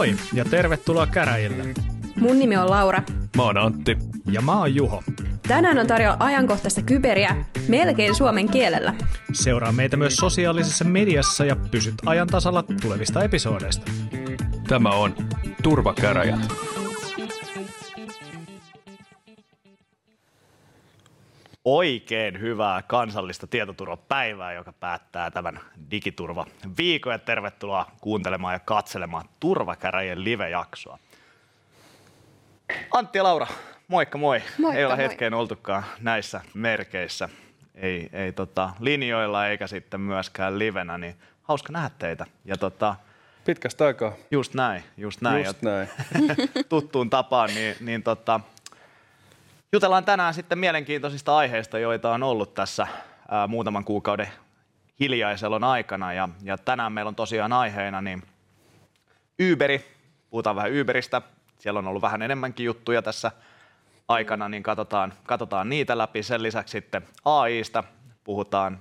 Moi ja tervetuloa käräjille. Mun nimi on Laura. Mä oon Antti. Ja mä oon Juho. Tänään on tarjolla ajankohtaista kyberiä melkein suomen kielellä. Seuraa meitä myös sosiaalisessa mediassa ja pysyt ajan tasalla tulevista episodeista. Tämä on Turvakäräjät. Oikein hyvää kansallista tietoturvapäivää, joka päättää tämän digiturva viikon ja tervetuloa kuuntelemaan ja katselemaan Turvakäräjien live-jaksoa. Antti ja Laura, moikka moi. Moikka, ei ole moi. hetkeen oltukaan näissä merkeissä, ei, ei tota, linjoilla eikä sitten myöskään livenä, niin hauska nähdä teitä. Ja tota, Pitkästä aikaa. just näin, just näin. Just näin. tuttuun tapaan, niin, niin tota, jutellaan tänään sitten mielenkiintoisista aiheista, joita on ollut tässä ää, muutaman kuukauden hiljaiselon aikana. Ja, ja tänään meillä on tosiaan aiheena niin Uberi, puhutaan vähän Uberistä, siellä on ollut vähän enemmänkin juttuja tässä aikana, niin katsotaan, katsotaan niitä läpi. Sen lisäksi sitten AIsta puhutaan,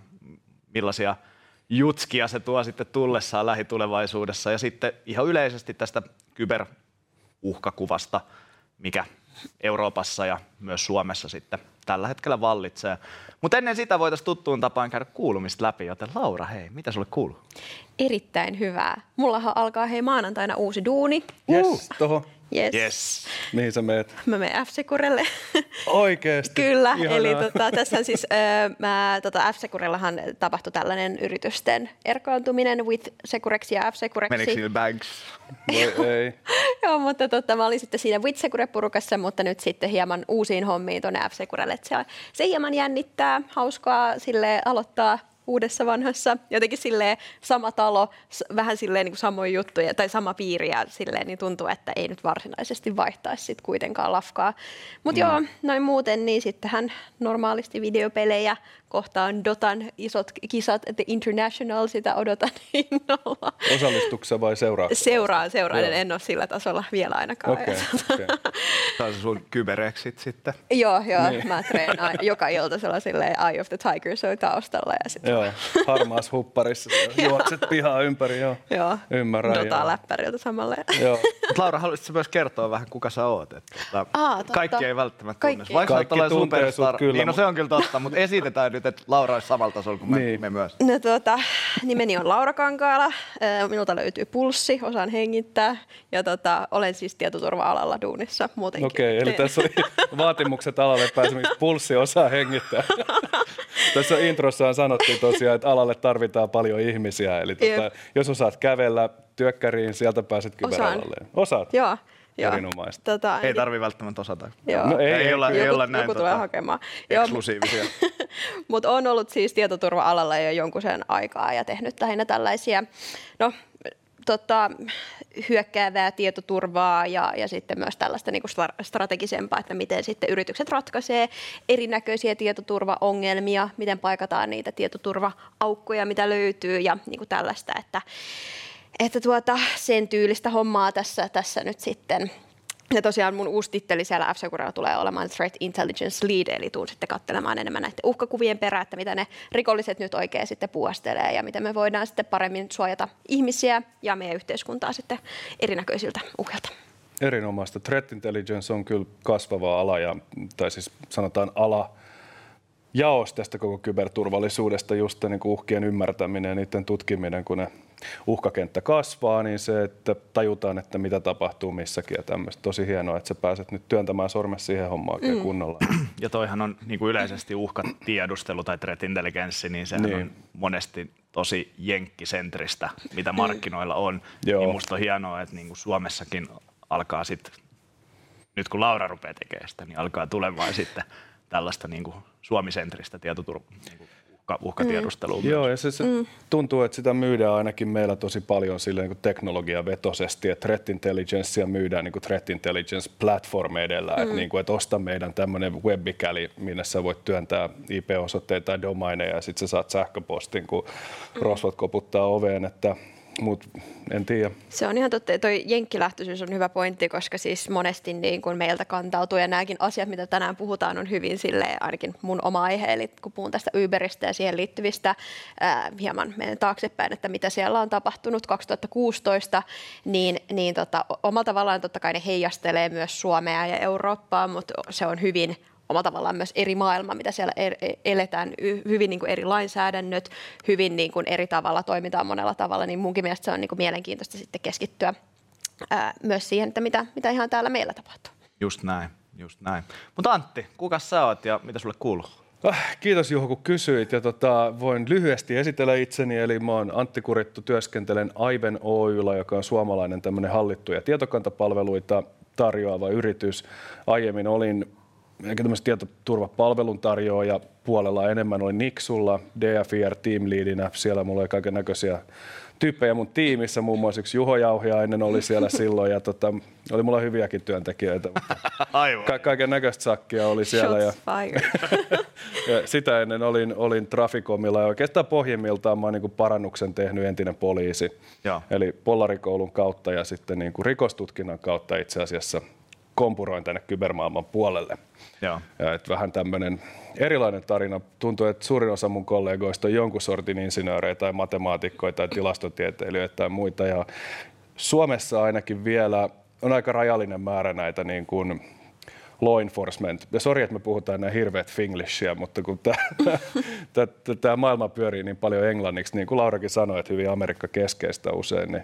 millaisia jutskia se tuo sitten tullessaan lähitulevaisuudessa. Ja sitten ihan yleisesti tästä kyberuhkakuvasta, mikä Euroopassa ja myös Suomessa sitten tällä hetkellä vallitsee. Mutta ennen sitä voitaisiin tuttuun tapaan käydä kuulumista läpi, joten Laura, hei, mitä sulle kuuluu? Erittäin hyvää. Mullahan alkaa hei maanantaina uusi duuni. Yes, toho. Yes. Yes. Mihin sä meet? Mä menen F-Securelle. Oikeesti. Kyllä, Ihanaa. eli tota, tässä on siis, äh, mä, tota F-Securellahan tapahtui tällainen yritysten erkaantuminen with Securex ja F-Securex. Menikö niillä banks? Voi ei. Joo, mutta tota, mä olin sitten siinä Witsecure-porukassa, mutta nyt sitten hieman uusiin hommiin tuonne F-Securelle. Et Se, se hieman jännittää, hauskaa sille aloittaa uudessa vanhassa. Jotenkin silleen sama talo, vähän silleen niin kuin samoja juttuja tai sama piiri ja silleen niin tuntuu, että ei nyt varsinaisesti vaihtaisi sit kuitenkaan lafkaa. Mutta mm. joo, noin muuten, niin sittenhän normaalisti videopelejä kohtaan Dotan isot kisat, The International, sitä odotan innolla. Osallistuksessa vai seuraa? Seuraan, seuraan, Joo. en ole sillä tasolla vielä ainakaan. Okei. Okay, okay. Tämä on sun kyberexit sitten. Joo, joo, Niin. mä treenaan joka ilta sellaiselle Eye of the Tiger soi taustalla ja sitten Joo, harmaas hupparissa. Juokset pihaa ympäri, joo. joo, Ymmärrän, dotaa joo. läppäriltä samalle. Joo. Mut Laura, haluaisitko myös kertoa vähän, kuka sä oot? Että, tota, Aa, totta. kaikki ei välttämättä Kaikki tunne. Kaikki tällainen tuntee sut kyllä, Niin, no se on kyllä totta, mutta esitetään nyt, että Laura olisi samalla tasolla kuin me, Niin. me myös. No tuota, nimeni on Laura Kankaala, minulta löytyy pulssi, osaan hengittää ja tota, olen siis tietoturva-alalla duunissa muutenkin. Okei, okay, eli Niin. tässä oli vaatimukset alalle pääsemiseksi. Pulssi osaa hengittää. tässä introssa on sanottu tosiaan, että alalle tarvitaan paljon ihmisiä. Eli tota, Jep. jos osaat kävellä työkkäriin, sieltä pääset kyberalalle. Osaat? Joo, joo. Erinomaista. Tota, Ei tarvi välttämättä osata. Joo. No ei, ei, olla, ei joku, olla näin joku tulee tota, hakemaan. Eksklusiivisia. Mutta on ollut siis tietoturva-alalla jo jonkun sen aikaa ja tehnyt lähinnä tällaisia, no tota, hyökkäävää tietoturvaa ja, ja sitten myös tällaista niin strategisempaa, että miten sitten yritykset ratkaisee erinäköisiä tietoturvaongelmia, miten paikataan niitä tietoturva-aukkoja, mitä löytyy ja niin kuin tällaista, että, että tuota, sen tyylistä hommaa tässä, tässä nyt sitten ja tosiaan mun uusi titteli siellä f tulee olemaan Threat Intelligence Lead, eli tuun sitten katselemaan enemmän näiden uhkakuvien perään, että mitä ne rikolliset nyt oikein sitten puastelee ja miten me voidaan sitten paremmin suojata ihmisiä ja meidän yhteiskuntaa sitten erinäköisiltä uhilta. Erinomaista. Threat intelligence on kyllä kasvava ala, ja, tai siis sanotaan ala, jaos tästä koko kyberturvallisuudesta, just niin kuin uhkien ymmärtäminen ja niiden tutkiminen, kun ne uhkakenttä kasvaa, niin se, että tajutaan, että mitä tapahtuu missäkin ja tämmöistä. Tosi hienoa, että sä pääset nyt työntämään sormes siihen hommaan oikein mm. kunnolla. Ja toihan on niin kuin yleisesti uhkatiedustelu tai threat intelligence, niin sehän Niin. niin. on monesti tosi jenkkisentristä, mitä markkinoilla on. Joo. Niin musta on hienoa, että niin kuin Suomessakin alkaa sitten, nyt kun Laura rupeaa tekemään sitä, niin alkaa tulemaan sitten tällaista niin kuin suomisentristä tietoturva, niin kuin uhka, uhkatiedustelua. myös. Joo, ja se, se mm. tuntuu, että sitä myydään ainakin meillä tosi paljon sille niin teknologiavetoisesti, että threat intelligencea myydään niin kuin threat intelligence platform edellä, mm. että, niin kuin, että osta meidän tämmöinen webikäli, minne sä voit työntää IP-osoitteita tai domaineja, ja sitten sä saat sähköpostin, kun mm. rosvot koputtaa oveen, että mut en tiedä. Se on ihan totta. Toi jenkkilähtöisyys on hyvä pointti, koska siis monesti niin kun meiltä kantautuu ja nämäkin asiat, mitä tänään puhutaan, on hyvin sille ainakin mun oma aihe, eli kun puhun tästä Uberistä ja siihen liittyvistä ää, hieman menen taaksepäin, että mitä siellä on tapahtunut 2016, niin, niin tota, omalla tavallaan totta kai ne heijastelee myös Suomea ja Eurooppaa, mutta se on hyvin oma tavallaan myös eri maailma, mitä siellä er- eletään, hyvin niin kuin eri lainsäädännöt, hyvin niin kuin eri tavalla toimitaan monella tavalla, niin munkin mielestä se on niin kuin mielenkiintoista sitten keskittyä ää, myös siihen, että mitä, mitä ihan täällä meillä tapahtuu. Just näin, just näin. Mutta Antti, kuka sä oot ja mitä sulle kuuluu? Ah, kiitos Juho, kun kysyit. Ja tota, voin lyhyesti esitellä itseni. Eli mä oon Antti Kurittu, työskentelen Aiven Oyllä, joka on suomalainen tämmöinen hallittuja tietokantapalveluita tarjoava yritys. Aiemmin olin ehkä tämmöistä tietoturvapalvelun tarjoaja puolella enemmän oli Nixulla, DFIR Team Leadinä. Siellä mulla oli kaiken näköisiä tyyppejä mun tiimissä, muun muassa yksi Juho Jauhia ennen oli siellä silloin ja tota, oli mulla hyviäkin työntekijöitä. Aivan. Ka- kaiken näköistä sakkia oli siellä. Shots ja, ja sitä ennen olin, olin Traficomilla ja oikeastaan pohjimmiltaan mä oon niin parannuksen tehnyt entinen poliisi. Joo. Eli pollarikoulun kautta ja sitten niin kuin rikostutkinnan kautta itse asiassa kompuroin tänne kybermaailman puolelle. Joo. Ja et vähän tämmöinen erilainen tarina. Tuntuu, että suurin osa mun kollegoista on jonkun sortin insinöörejä tai matemaatikkoja tai tilastotieteilijöitä tai muita. Ja Suomessa ainakin vielä on aika rajallinen määrä näitä niin kuin law enforcement. Ja sori, että me puhutaan näin hirveät finglishia, mutta kun tämä maailma pyörii niin paljon englanniksi, niin kuin Laurakin sanoi, että hyvin Amerikka keskeistä usein, niin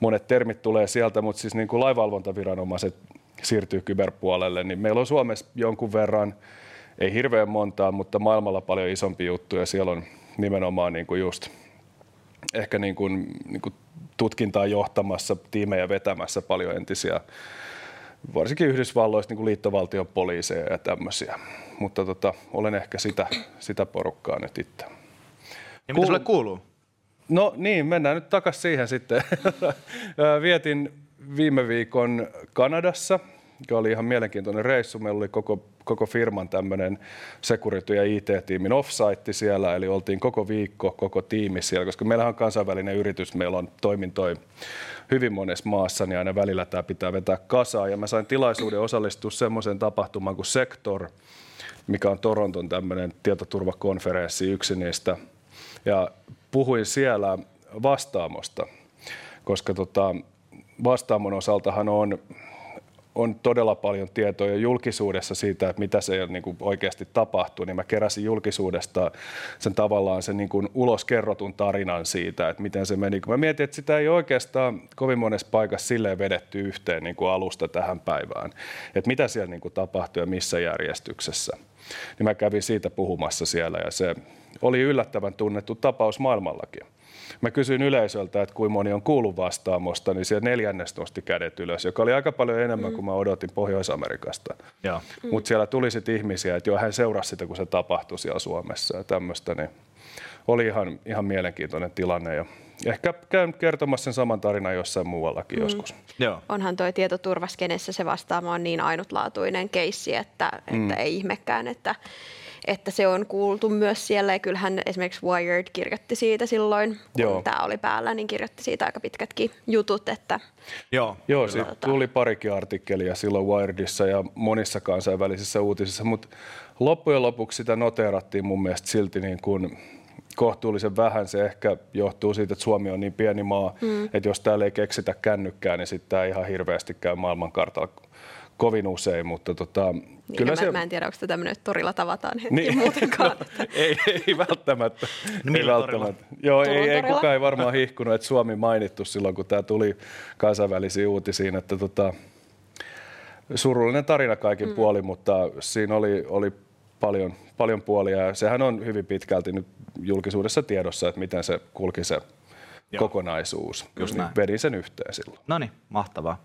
monet termit tulee sieltä, mutta siis niin kuin lainvalvontaviranomaiset siirtyy kyberpuolelle, niin meillä on Suomessa jonkun verran, ei hirveän montaa, mutta maailmalla paljon isompi juttu ja siellä on nimenomaan niin kuin just ehkä niin kuin, niin kuin tutkintaa johtamassa, tiimejä vetämässä paljon entisiä, varsinkin Yhdysvalloista niin kuin liittovaltion poliiseja ja tämmöisiä. Mutta tota, olen ehkä sitä, sitä porukkaa nyt itse. Ja mitä sulle kuuluu? No niin, mennään nyt takaisin siihen sitten. Vietin viime viikon Kanadassa, joka oli ihan mielenkiintoinen reissu. Meillä oli koko, koko firman tämmöinen security- ja IT-tiimin offsite siellä, eli oltiin koko viikko, koko tiimi siellä, koska meillä on kansainvälinen yritys, meillä on toimintoi hyvin monessa maassa, niin aina välillä tämä pitää vetää kasaan. Ja mä sain tilaisuuden osallistua semmoiseen tapahtumaan kuin Sector, mikä on Toronton tämmöinen tietoturvakonferenssi, yksi niistä. Ja puhuin siellä vastaamosta, koska tota, vastaamon osaltahan on, on todella paljon tietoa julkisuudessa siitä, että mitä se niin kuin oikeasti tapahtuu, niin mä keräsin julkisuudesta sen tavallaan sen niin kuin ulos kerrotun tarinan siitä, että miten se meni. Mä mietin, että sitä ei oikeastaan kovin monessa paikassa silleen vedetty yhteen niin kuin alusta tähän päivään, että mitä siellä niin kuin tapahtui ja missä järjestyksessä. Niin mä kävin siitä puhumassa siellä ja se oli yllättävän tunnettu tapaus maailmallakin. Mä kysyin yleisöltä, että kuinka moni on kuullut vastaamosta, niin siellä neljännes nosti kädet ylös, joka oli aika paljon enemmän kuin mä odotin Pohjois-Amerikasta. Mm. Mutta siellä tuli sitten ihmisiä, että jo hän seurasi sitä, kun se tapahtui siellä Suomessa ja tämmöistä, niin oli ihan, ihan mielenkiintoinen tilanne. Ja ehkä käyn kertomassa sen saman tarinan jossain muuallakin mm. joskus. Joo. Onhan tuo tietoturvaskenessä se vastaama on niin ainutlaatuinen keissi, että, mm. että ei ihmekään, että että se on kuultu myös siellä ja kyllähän esimerkiksi Wired kirjoitti siitä silloin, kun Joo. tämä oli päällä, niin kirjoitti siitä aika pitkätkin jutut, että Joo. Joo, siitä Tota- tuli parikin artikkelia silloin Wiredissa ja monissa kansainvälisissä uutisissa, mutta loppujen lopuksi sitä noteerattiin mun mielestä silti niin kuin kohtuullisen vähän. Se ehkä johtuu siitä, että Suomi on niin pieni maa, mm. että jos täällä ei keksitä kännykkää, niin sitten tämä ihan hirveästi käy maailmankartalla kovin usein, mutta tota, niin kyllä mä, se... mä en tiedä, onko tämmöinen, että torilla tavataan hetki Niin. muutenkaan. No, ei, ei välttämättä. No ei välttämättä. Joo, Turun ei, ei kukaan ei varmaan hihkunut, että Suomi mainittu silloin, kun tämä tuli kansainvälisiin uutisiin, että tota, surullinen tarina kaikin mm. puolin, mutta siinä oli, oli paljon, paljon puolia ja sehän on hyvin pitkälti nyt julkisuudessa tiedossa, että miten se kulki se Joo. kokonaisuus. Just niin vedin sen yhteen silloin. No niin, mahtavaa.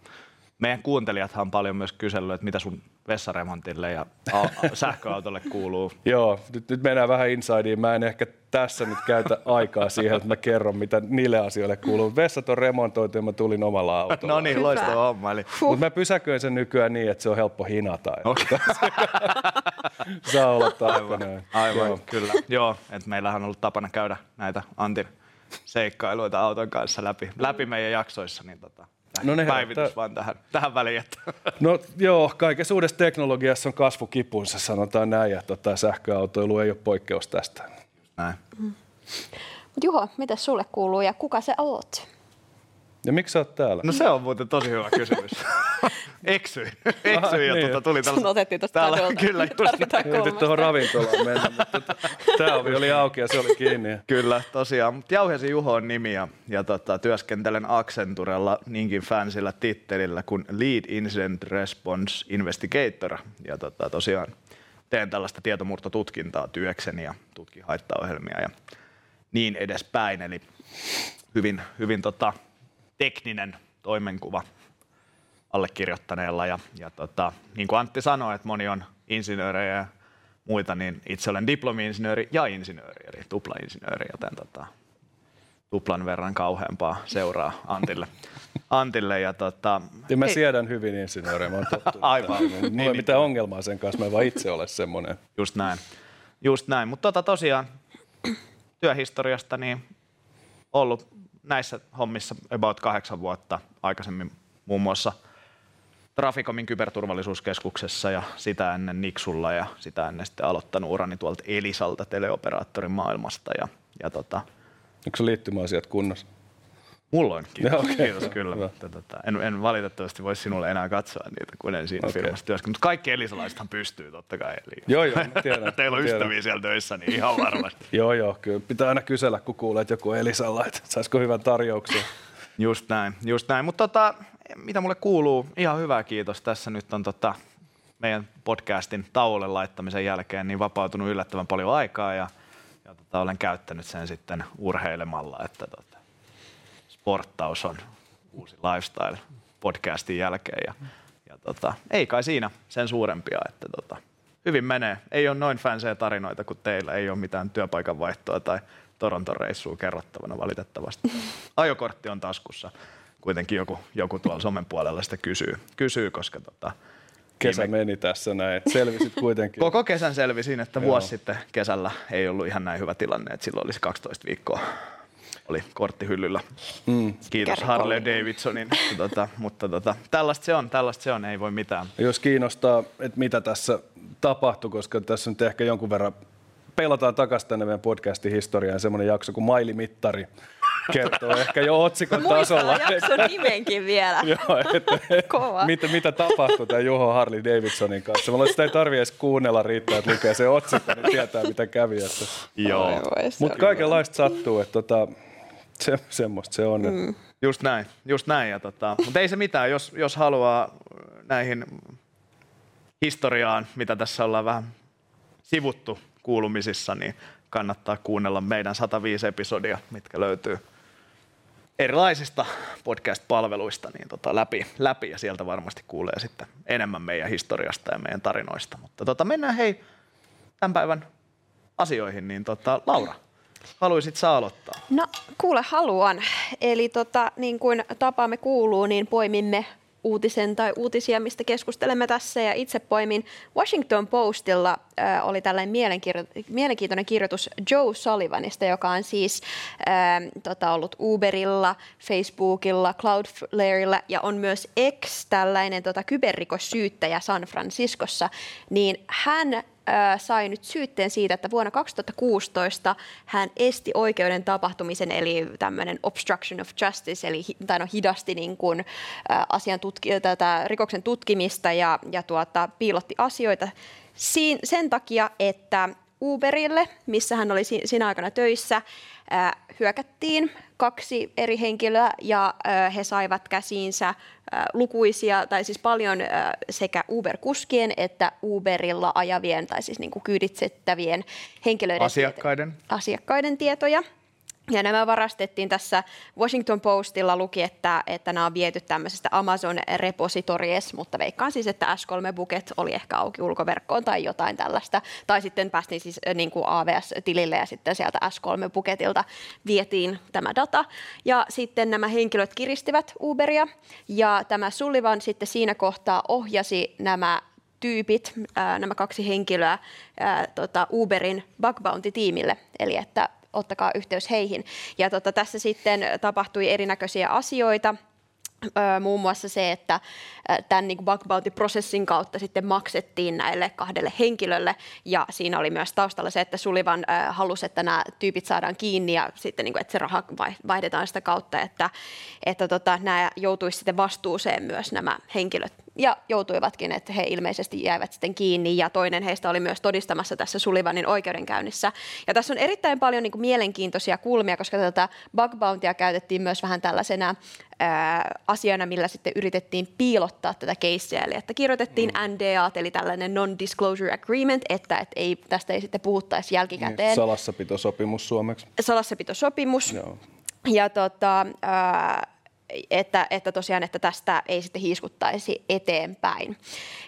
Meidän kuuntelijathan on paljon myös kysellyt, että mitä sun vessaremontille ja a- sähköautolle kuuluu. Joo, nyt, nyt mennään vähän insideen. Mä en ehkä tässä nyt käytä aikaa siihen, että mä kerron, mitä niille asioille kuuluu. Vessat on remontoitu ja mä tulin omalla autolla. No niin, loistava homma. Eli Mutta mä pysäköin sen nykyään niin, että se on helppo hinata. Okei. Saa olla tarkkana. Aivan, Joo. kyllä. Joo, että meillähän on ollut tapana käydä näitä Antin seikkailuita auton kanssa läpi, läpi meidän jaksoissa, niin tota, No ne päivitys herättää- vaan tähän, tähän väliin. Että. No joo, kaikessa uudessa teknologiassa on kasvukipunsa, sanotaan näin, ja tota, sähköautoilu ei ole poikkeus tästä. Näin. Mut Juho, mitä sulle kuuluu ja kuka sä oot? Ja miksi sä oot täällä? No se on muuten tosi hyvä kysymys. Eksyin. Eksyin ja niin. tuota, tuli Sun otettiin tosta täällä, kadulta. Kyllä, just, tarvitaan Ei nyt kolmasta. tuohon ravintolaan mennä, mutta tämä ovi oli auki ja se oli kiinni. Kyllä, tosiaan. Mutta Jauhesi Juho on nimi ja, ja tota, työskentelen Accenturella niinkin fansilla tittelillä kuin Lead Incident Response Investigator. Ja tota, tosiaan teen tällaista tietomurtotutkintaa työkseni ja tutkin haittaohjelmia ja niin edespäin. Eli hyvin, hyvin tota, tekninen toimenkuva allekirjoittaneella. Ja, ja tota, niin kuin Antti sanoi, että moni on insinöörejä ja muita, niin itse olen diplomi-insinööri ja insinööri, eli tupla-insinööri, joten tota, tuplan verran kauheampaa seuraa Antille. Antille ja tota, Ja mä ei- siedän hyvin insinöörejä, mä oon tottunut. Aivan. Mulla ei Niin, ole mitään ongelmaa sen kanssa, mä en vaan itse ole semmoinen. Just näin. Just näin. Mutta tota tosiaan työhistoriasta niin ollut näissä hommissa about kahdeksan vuotta aikaisemmin muun muassa Traficomin kyberturvallisuuskeskuksessa ja sitä ennen Nixulla ja sitä ennen sitten aloittanut urani tuolta Elisalta teleoperaattorin maailmasta ja, ja tota, Onko se liittymäasiat kunnossa? Mulla kiitos, Joo, okei. kiitos kyllä. Mutta, tota, en, en, valitettavasti voi sinulle enää katsoa niitä, kun en siinä Okei. firmassa työskennellä. Mutta kaikki elisalaisethan pystyy totta kai. Eli Joo, joo, tiedän. Teillä on tiedän. ystäviä siellä töissä, niin ihan varmasti. Joo, joo, kyllä. Pitää aina kysellä, kun kuulee, että joku on Elisalla, että saisiko hyvän tarjouksen. Just näin, just näin. Mutta tota, mitä mulle kuuluu, ihan hyvä kiitos. Tässä nyt on tota, meidän podcastin tauolle laittamisen jälkeen niin vapautunut yllättävän paljon aikaa ja, ja tota, olen käyttänyt sen sitten urheilemalla, että tota, sporttaus on uusi lifestyle podcastin jälkeen ja, ja tota, ei kai siinä sen suurempia, että tota, hyvin menee. Ei ole noin fansejä tarinoita kuin teillä, ei ole mitään työpaikan vaihtoa tai Toronton reissua kerrottavana valitettavasti. Ajokortti on taskussa. Kuitenkin joku, joku tuolla somen puolella sitä kysyy, kysyy koska tota, Kesä Viime- meni tässä näin, selvisit kuitenkin. koko kesän selvisin, että Joo. vuosi sitten kesällä ei ollut ihan näin hyvä tilanne, että silloin olisi 12 viikkoa oli korttihyllyllä. Mm. Kiitos Kärkikolmi. Harley Davidsonin, tota, mutta tota, tällaista se on, tällaista se on, ei voi mitään. Jos kiinnostaa, että mitä tässä tapahtui, koska tässä nyt ehkä jonkun verran peilataan takaisin tänne meidän podcastin historiaan semmoinen jakso kuin Mailimittari kertoo ehkä jo otsikon tasolla. Muistaa jakson nimenkin vielä. Joo, että, Kova. mitä, mitä tapahtui tämän Juho Harley Davidsonin kanssa. Mä luulen, että sitä ei tarvitse edes kuunnella riittää, että lukee se otsikko, niin tietää mitä kävi. Että. Joo, Mutta kaikenlaista sattuu, että tota, se, semmoista se on. Mm. just näin, just näin. Ja tota, mutta ei se mitään, jos, jos haluaa näihin historiaan, mitä tässä ollaan vähän sivuttu kuulumisissa, niin kannattaa kuunnella meidän 105 episodia, mitkä löytyy erilaisista podcast-palveluista niin tota läpi, läpi, ja sieltä varmasti kuulee sitten enemmän meidän historiasta ja meidän tarinoista. Mutta tota, mennään hei tämän päivän asioihin, niin tota, Laura, haluaisit sä aloittaa? No kuule haluan. Eli tota, niin kuin tapaamme kuuluu, niin poimimme uutisen tai uutisia, mistä keskustelemme tässä. Ja itse poimin Washington Postilla äh, oli tällainen mielenkirjo- mielenkiintoinen kirjoitus Joe Sullivanista, joka on siis äh, tota, ollut Uberilla, Facebookilla, Cloudflareilla ja on myös ex tällainen tota, kyberrikossyyttäjä San Franciscossa. Niin hän sai nyt syytteen siitä, että vuonna 2016 hän esti oikeuden tapahtumisen, eli tämmöinen obstruction of justice, eli tai no, hidasti niin kuin, asian tutki- tätä rikoksen tutkimista ja, ja tuota, piilotti asioita. Siin, sen takia, että Uberille, missä hän oli si- siinä aikana töissä, hyökättiin kaksi eri henkilöä ja he saivat käsiinsä lukuisia, tai siis paljon sekä Uber-kuskien että Uberilla ajavien, tai siis niin kuin kyyditsettävien henkilöiden Asiakkaiden? asiakkaiden tietoja. Ja nämä varastettiin tässä Washington Postilla luki, että, että nämä on viety tämmöisestä Amazon repositories, mutta veikkaan siis, että S3-buket oli ehkä auki ulkoverkkoon tai jotain tällaista. Tai sitten päästiin siis äh, niin kuin AVS-tilille ja sitten sieltä S3-buketilta vietiin tämä data. Ja sitten nämä henkilöt kiristivät Uberia ja tämä Sullivan sitten siinä kohtaa ohjasi nämä tyypit, ää, nämä kaksi henkilöä, ää, tota Uberin bug bounty-tiimille. Eli että ottakaa yhteys heihin. Ja tota, tässä sitten tapahtui erinäköisiä asioita. Öö, muun muassa se, että tämän niin bug bounty-prosessin kautta sitten maksettiin näille kahdelle henkilölle ja siinä oli myös taustalla se, että Sulivan halusi, että nämä tyypit saadaan kiinni ja sitten niin kuin, että se raha vaihdetaan sitä kautta, että, että tota, nämä joutuisi sitten vastuuseen myös nämä henkilöt ja joutuivatkin, että he ilmeisesti jäivät sitten kiinni ja toinen heistä oli myös todistamassa tässä Sulivanin oikeudenkäynnissä. Ja tässä on erittäin paljon niin kuin mielenkiintoisia kulmia, koska tätä bug bountya käytettiin myös vähän tällaisena ää, asiana, millä sitten yritettiin piilottaa tätä keissiä, eli että kirjoitettiin mm. NDA, eli tällainen non-disclosure agreement, että, että ei, tästä ei sitten puhuttaisi jälkikäteen. Niin, salassapitosopimus suomeksi. Salassapitosopimus. Joo. Ja tota, ää, että, että tosiaan, että tästä ei sitten hiiskuttaisi eteenpäin.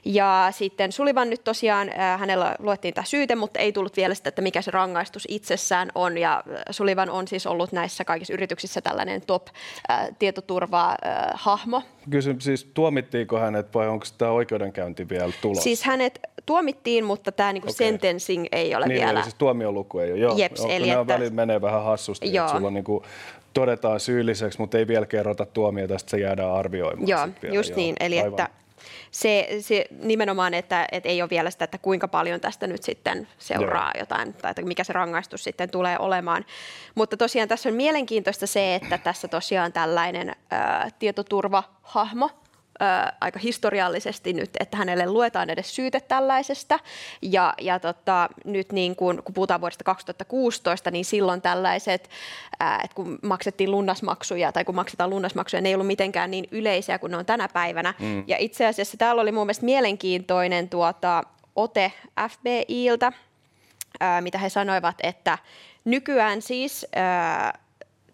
Ja sitten Sulivan nyt tosiaan, äh, hänellä luettiin tämä syyte, mutta ei tullut vielä sitä, että mikä se rangaistus itsessään on. Ja äh, Sulivan on siis ollut näissä kaikissa yrityksissä tällainen top-tietoturva-hahmo. Äh, Kysyn siis, tuomittiinko hänet vai onko tämä oikeudenkäynti vielä tulossa? Siis hänet tuomittiin, mutta tämä niinku okay. sentencing ei ole niin, vielä. Eli siis tuomioluku ei ole. Joo, Jeps, joo, eli että... välillä menee vähän hassusti, Joo. että sulla on niinku todetaan syylliseksi, mutta ei vielä kerrota tuomiota, tästä se jäädään arvioimaan. Joo, vielä. just Joo, niin. Eli aivan. että se, se nimenomaan, että, että ei ole vielä sitä, että kuinka paljon tästä nyt sitten seuraa Joo. jotain, tai että mikä se rangaistus sitten tulee olemaan. Mutta tosiaan tässä on mielenkiintoista se, että tässä tosiaan tällainen ää, tietoturvahahmo ää, aika historiallisesti nyt, että hänelle luetaan edes syyte tällaisesta. Ja, ja tota, nyt niin kun, kun puhutaan vuodesta 2016, niin silloin tällaiset, ää, että kun maksettiin lunnasmaksuja tai kun maksetaan lunnasmaksuja, ne ei ollut mitenkään niin yleisiä kuin ne on tänä päivänä. Mm. Ja itse asiassa täällä oli mun mielestä mielenkiintoinen tuota, ote FBIltä, ää, mitä he sanoivat, että nykyään siis ää,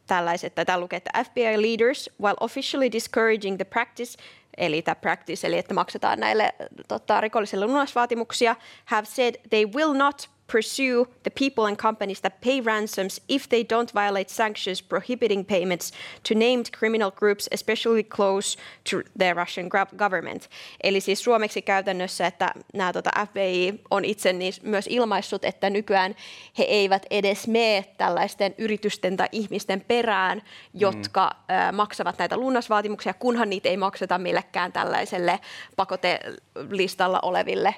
tällaiset, tai täällä lukee, että FBI leaders, while officially discouraging the practice, eli tämä practice, eli että maksetaan näille tota, rikollisille lunnasvaatimuksia, have said they will not pursue the people and companies that pay ransoms if they don't violate sanctions prohibiting payments to named criminal groups, especially close to the Russian government. Eli siis suomeksi käytännössä, että nämä tota FBI on itse niin myös ilmaissut, että nykyään he eivät edes mene tällaisten yritysten tai ihmisten perään, jotka mm. maksavat näitä lunnasvaatimuksia, kunhan niitä ei makseta millekään tällaiselle pakotelistalla oleville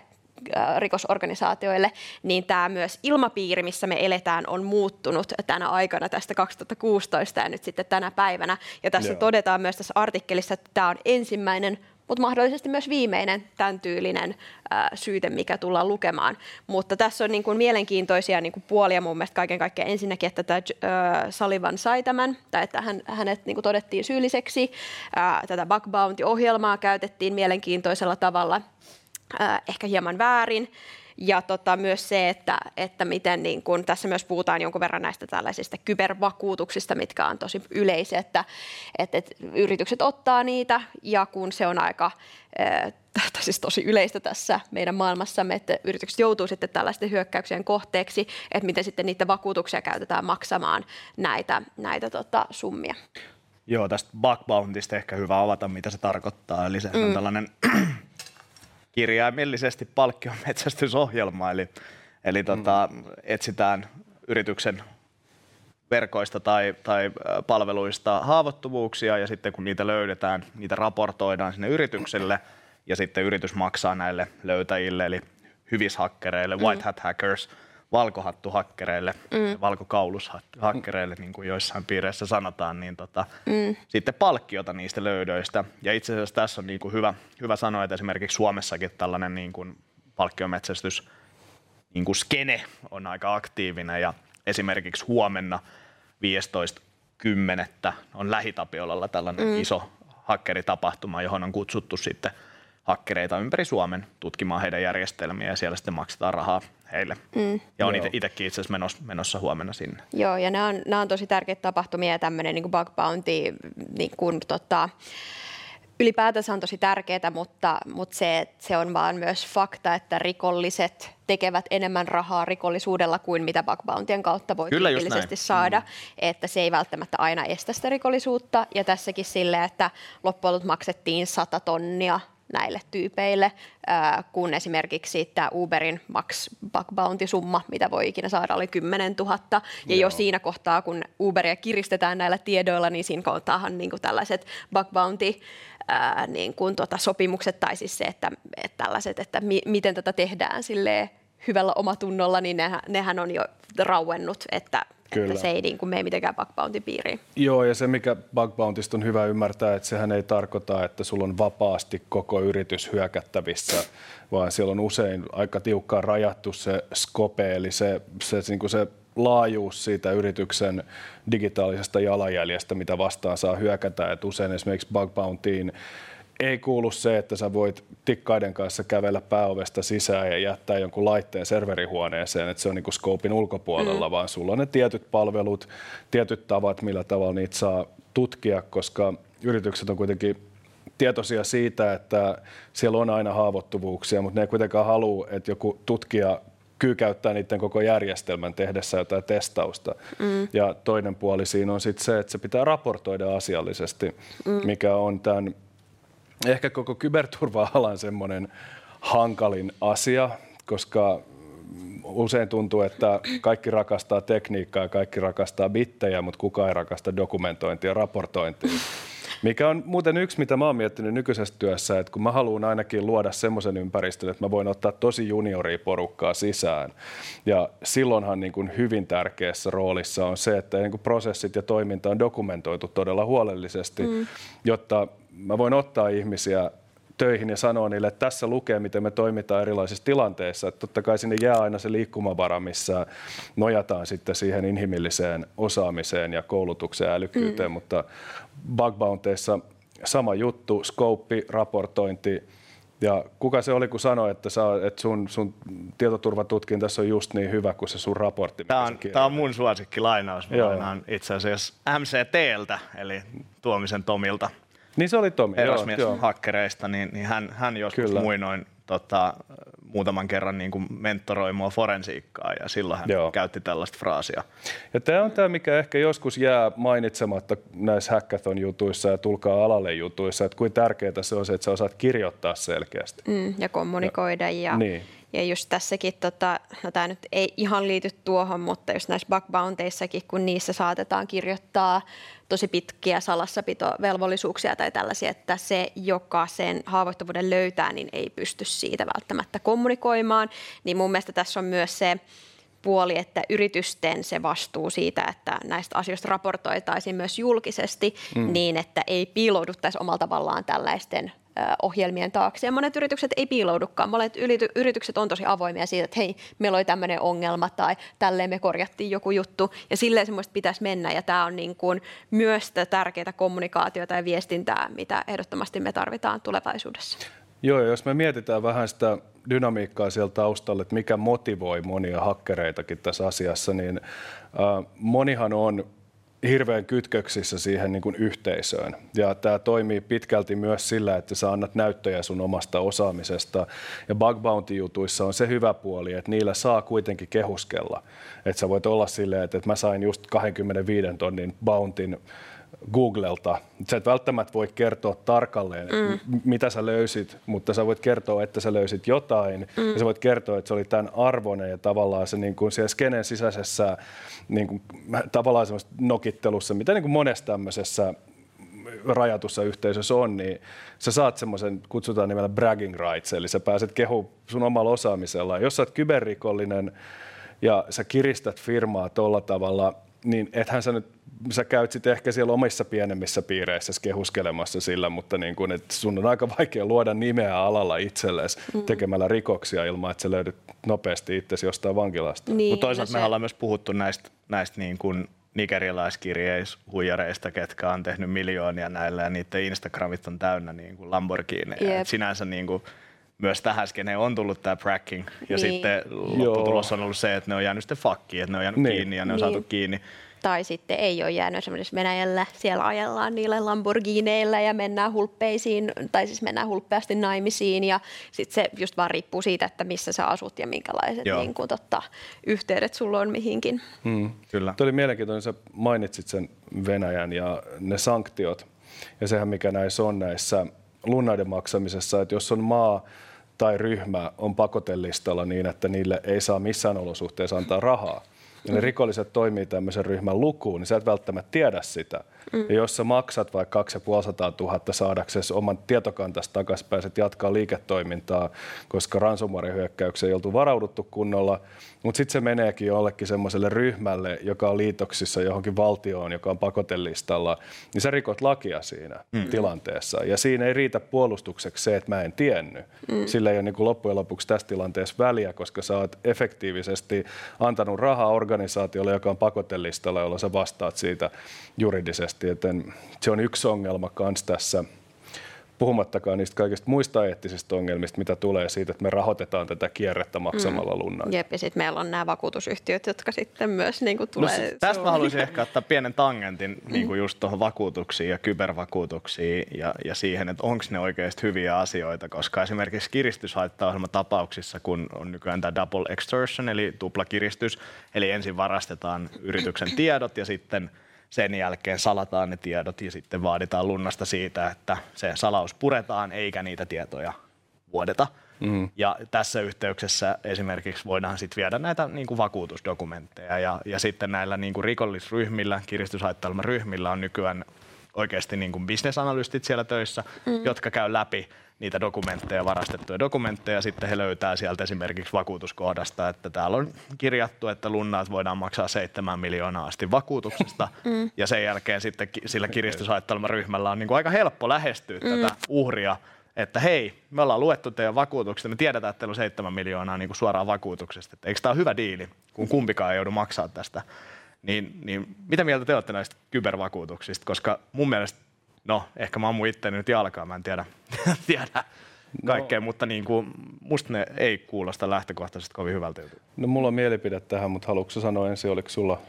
rikosorganisaatioille, niin tämä myös ilmapiiri, missä me eletään, on muuttunut tänä aikana tästä 2016 ja nyt sitten tänä päivänä. Ja tässä Joo. todetaan myös tässä artikkelissa, että tämä on ensimmäinen mutta mahdollisesti myös viimeinen tämän tyylinen äh, syyte, mikä tullaan lukemaan. Mutta tässä on niin kuin mielenkiintoisia niin kuin puolia mun mielestä kaiken kaikkiaan. Ensinnäkin, että tämä äh, Sullivan sai tämän, tai että hän, hänet niin kuin todettiin syylliseksi. Ää, tätä Bug Bounty-ohjelmaa käytettiin mielenkiintoisella tavalla äh, ehkä hieman väärin. Ja tota, myös se, että, että miten niin kun, tässä myös puhutaan jonkun verran näistä tällaisista kybervakuutuksista, mitkä on tosi yleisiä, että, että, että yritykset ottaa niitä ja kun se on aika äh, siis tosi yleistä tässä meidän maailmassamme, että yritykset joutuu sitten tällaisten hyökkäyksien kohteeksi, että miten sitten niiden vakuutuksia käytetään maksamaan näitä, näitä tota, summia. Joo, tästä bug bountysta ehkä hyvä avata, mitä se tarkoittaa. Eli se mm. on tällainen kirjaimellisesti palkkion metsästysohjelma, eli, eli tota, mm. etsitään yrityksen verkoista tai, tai palveluista haavoittuvuuksia ja sitten kun niitä löydetään, niitä raportoidaan sinne yritykselle ja sitten yritys maksaa näille löytäjille eli hyvishakkereille, mm. white hat hackers – valkohattuhakkereille, mm. valkokaulushakkereille, niin kuin joissain piireissä sanotaan, niin tota, mm. sitten palkkiota niistä löydöistä. Ja itse asiassa tässä on niin kuin hyvä, hyvä sanoa, että esimerkiksi Suomessakin tällainen niin kuin palkkiometsästys niin kuin skene on aika aktiivinen ja esimerkiksi huomenna 15.10. on Lähitapiolalla tällainen mm. iso hakkeritapahtuma, johon on kutsuttu sitten hakkereita ympäri Suomen tutkimaan heidän järjestelmiä ja siellä sitten maksetaan rahaa heille. Mm. Ja on itsekin itse asiassa menossa, menossa huomenna sinne. Joo, ja nämä on, nämä on tosi tärkeitä tapahtumia ja tämmöinen niin bug bounty, niin kuin, tota, ylipäätänsä on tosi tärkeää, mutta, mutta se, se on vaan myös fakta, että rikolliset tekevät enemmän rahaa rikollisuudella kuin mitä bug bountien kautta voi Kyllä tyypillisesti saada. Mm. Että se ei välttämättä aina estä sitä rikollisuutta. Ja tässäkin sille, että loppujen maksettiin 100 tonnia näille tyypeille, kun esimerkiksi tämä Uberin max bug bounty-summa, mitä voi ikinä saada, oli 10 000. Ja Joo. jo siinä kohtaa, kun Uberia kiristetään näillä tiedoilla, niin siinä kohtaahan niin kuin tällaiset bug bounty ää, niin kuin tota sopimukset tai siis se, että, että tällaiset, että mi, miten tätä tehdään silleen hyvällä omatunnolla, niin nehän, nehän on jo rauennut, että, Kyllä. että se ei niin kuin mene mitenkään bug bounty piiriin. Joo, ja se mikä bug bountysta on hyvä ymmärtää, että sehän ei tarkoita, että sulla on vapaasti koko yritys hyökättävissä, vaan siellä on usein aika tiukkaan rajattu se scope, eli se, se, niin kuin se laajuus siitä yrityksen digitaalisesta jalanjäljestä, mitä vastaan saa hyökätä. Et usein esimerkiksi bug bountyin ei kuulu se, että sä voit tikkaiden kanssa kävellä pääovesta sisään ja jättää jonkun laitteen serverihuoneeseen, että se on niin scopein ulkopuolella, mm. vaan sulla on ne tietyt palvelut, tietyt tavat, millä tavalla niitä saa tutkia, koska yritykset on kuitenkin tietoisia siitä, että siellä on aina haavoittuvuuksia, mutta ne ei kuitenkaan halua, että joku tutkija kyykäyttää niiden koko järjestelmän tehdessä jotain testausta. Mm. Ja toinen puoli siinä on sitten se, että se pitää raportoida asiallisesti, mm. mikä on tämän ehkä koko kyberturva-alan semmoinen hankalin asia, koska usein tuntuu, että kaikki rakastaa tekniikkaa ja kaikki rakastaa bittejä, mutta kukaan ei rakasta dokumentointia ja raportointia. Mikä on muuten yksi, mitä mä oon miettinyt nykyisessä työssä, että kun mä haluan ainakin luoda semmoisen ympäristön, että mä voin ottaa tosi junioria porukkaa sisään. Ja silloinhan niin kuin hyvin tärkeässä roolissa on se, että niin kuin prosessit ja toiminta on dokumentoitu todella huolellisesti, mm. jotta mä voin ottaa ihmisiä töihin ja sanoa niille, että tässä lukee, miten me toimitaan erilaisissa tilanteissa. Että totta kai sinne jää aina se liikkumavara, missä nojataan sitten siihen inhimilliseen osaamiseen ja koulutukseen ja älykkyyteen, mm. mutta bug bounteissa sama juttu, scope, raportointi, ja kuka se oli, kun sanoi, että, sä, että sun, sun tietoturvatutkintassa on just niin hyvä kuin se sun raportti? Tämä on, tämä on mun suosikkilainaus. Mä itse asiassa MCTltä, eli Tuomisen Tomilta. Niin se oli Tomi, herrasmies joo, hakkereista, niin, niin hän, hän joskus Kyllä. muinoin tota, muutaman kerran niin kuin mentoroi mua forensiikkaa ja silloin hän Joo. käytti tällaista fraasia. Ja tämä on tämä, mikä ehkä joskus jää mainitsematta näissä hackathon-jutuissa ja tulkaa alalle jutuissa, että kuinka tärkeää se on se, että sä osaat kirjoittaa selkeästi. Mm, ja kommunikoida ja, ja niin. Ja just tässäkin, tota, no tämä nyt ei ihan liity tuohon, mutta just näissä bug bounteissakin, kun niissä saatetaan kirjoittaa tosi pitkiä salassapitovelvollisuuksia tai tällaisia, että se, joka sen haavoittuvuuden löytää, niin ei pysty siitä välttämättä kommunikoimaan. Niin mun mielestä tässä on myös se puoli, että yritysten se vastuu siitä, että näistä asioista raportoitaisiin myös julkisesti mm. niin, että ei piilouduttaisi omalla tavallaan tällaisten ohjelmien taakse. Ja monet yritykset ei piiloudukaan. Monet yritykset on tosi avoimia siitä, että hei, meillä oli tämmöinen ongelma tai tälleen me korjattiin joku juttu. Ja silleen semmoista pitäisi mennä. Ja tämä on niin kuin myös tärkeää kommunikaatiota ja viestintää, mitä ehdottomasti me tarvitaan tulevaisuudessa. Joo, jos me mietitään vähän sitä dynamiikkaa siellä taustalla, että mikä motivoi monia hakkereitakin tässä asiassa, niin äh, monihan on hirveän kytköksissä siihen niin kuin yhteisöön. Ja tämä toimii pitkälti myös sillä, että sä annat näyttöjä sun omasta osaamisesta. Ja bug bounty-jutuissa on se hyvä puoli, että niillä saa kuitenkin kehuskella. Että sä voit olla silleen, että mä sain just 25 tonnin bountin Googlelta. Sä et välttämättä voi kertoa tarkalleen, mm. mitä sä löysit, mutta sä voit kertoa, että sä löysit jotain. Mm. Ja sä voit kertoa, että se oli tämän arvoinen ja tavallaan se niin kuin siellä skenen sisäisessä niin kuin, tavallaan nokittelussa, mitä niin kuin monessa tämmöisessä rajatussa yhteisössä on, niin sä saat semmoisen, kutsutaan nimellä bragging rights, eli sä pääset kehu sun omalla osaamisella. Jos sä oot kyberrikollinen ja sä kiristät firmaa tuolla tavalla, niin ethän sä nyt sä käyt sitten ehkä siellä omissa pienemmissä piireissä kehuskelemassa sillä, mutta niin kun, et sun on aika vaikea luoda nimeä alalla itsellesi mm. tekemällä rikoksia ilman, että sä löydät nopeasti itsesi jostain vankilasta. Niin, mutta toisaalta no se... me ollaan myös puhuttu näistä, näistä niin kuin nigerialaiskirjeishuijareista, ketkä on tehnyt miljoonia näillä ja niiden Instagramit on täynnä niin kuin Lamborghini. Yep. Sinänsä niin kuin, myös tähän skeneen on tullut tämä fracking ja niin. sitten lopputulos on ollut se, että ne on jäänyt sitten fakkiin, että ne on jäänyt niin. kiinni ja ne on niin. saatu kiinni tai sitten ei ole jäänyt esimerkiksi Venäjällä, siellä ajellaan niillä Lamborghineillä ja mennään hulppeisiin, tai siis mennään hulppeasti naimisiin ja sitten se just vaan riippuu siitä, että missä sä asut ja minkälaiset niin kuin, totta, yhteydet sulla on mihinkin. Hmm, kyllä. Tuo oli mielenkiintoinen, sä mainitsit sen Venäjän ja ne sanktiot ja sehän mikä näissä on näissä lunnaiden maksamisessa, että jos on maa tai ryhmä on pakotelistalla niin, että niille ei saa missään olosuhteessa antaa rahaa, ja ne rikolliset toimii tämmöisen ryhmän lukuun, niin sä et välttämättä tiedä sitä. Mm. Ja jos sä maksat vaikka 2500 000 saadaksesi oman tietokantasta takaisin, pääset jatkaa liiketoimintaa, koska ransomware-hyökkäykseen ei oltu varauduttu kunnolla, mutta sitten se meneekin jollekin semmoiselle ryhmälle, joka on liitoksissa johonkin valtioon, joka on pakotelistalla, niin sä rikot lakia siinä mm. tilanteessa. Ja siinä ei riitä puolustukseksi se, että mä en tiennyt. Mm. Sillä ei ole niin kuin loppujen lopuksi tässä tilanteessa väliä, koska sä oot efektiivisesti antanut rahaa organisaatiolle, joka on pakotelistalla, jolla sä vastaat siitä juridisesti. Joten se on yksi ongelma myös tässä puhumattakaan niistä kaikista muista eettisistä ongelmista, mitä tulee siitä, että me rahoitetaan tätä kierrettä maksamalla lunnaa. Mm. Jep, ja sitten meillä on nämä vakuutusyhtiöt, jotka sitten myös niin kuin tulee... No, tästä mä haluaisin ehkä ottaa pienen tangentin niin kuin just tuohon vakuutuksiin ja kybervakuutuksiin ja, ja siihen, että onko ne oikeasti hyviä asioita, koska esimerkiksi tapauksissa, kun on nykyään tämä double extortion, eli tuplakiristys, eli ensin varastetaan yrityksen tiedot ja sitten – sen jälkeen salataan ne tiedot ja sitten vaaditaan lunnasta siitä, että se salaus puretaan eikä niitä tietoja vuodeta. Mm. Ja tässä yhteyksessä esimerkiksi voidaan sitten viedä näitä niin kuin vakuutusdokumentteja ja, ja sitten näillä niin kuin rikollisryhmillä, ryhmillä on nykyään oikeasti niin kuin bisnesanalystit siellä töissä, mm. jotka käy läpi niitä dokumentteja, varastettuja dokumentteja. Sitten he löytää sieltä esimerkiksi vakuutuskohdasta, että täällä on kirjattu, että lunnaat voidaan maksaa 7 miljoonaa asti vakuutuksesta. Mm. Ja sen jälkeen sitten sillä ryhmällä on niin kuin aika helppo lähestyä mm. tätä uhria, että hei, me ollaan luettu teidän vakuutukset, me tiedetään, että teillä on 7 miljoonaa niin kuin suoraan vakuutuksesta. Että eikö tämä ole hyvä diili, kun kumpikaan ei joudu maksaa tästä. Niin, niin mitä mieltä te olette näistä kybervakuutuksista? Koska mun mielestä no ehkä mä ammun itteni nyt jalkaa, mä en tiedä, tiedä kaikkea, no, mutta niin kuin, musta ne ei kuulosta lähtökohtaisesti kovin hyvältä. No mulla on mielipide tähän, mutta haluatko sanoa ensin, oliko sulla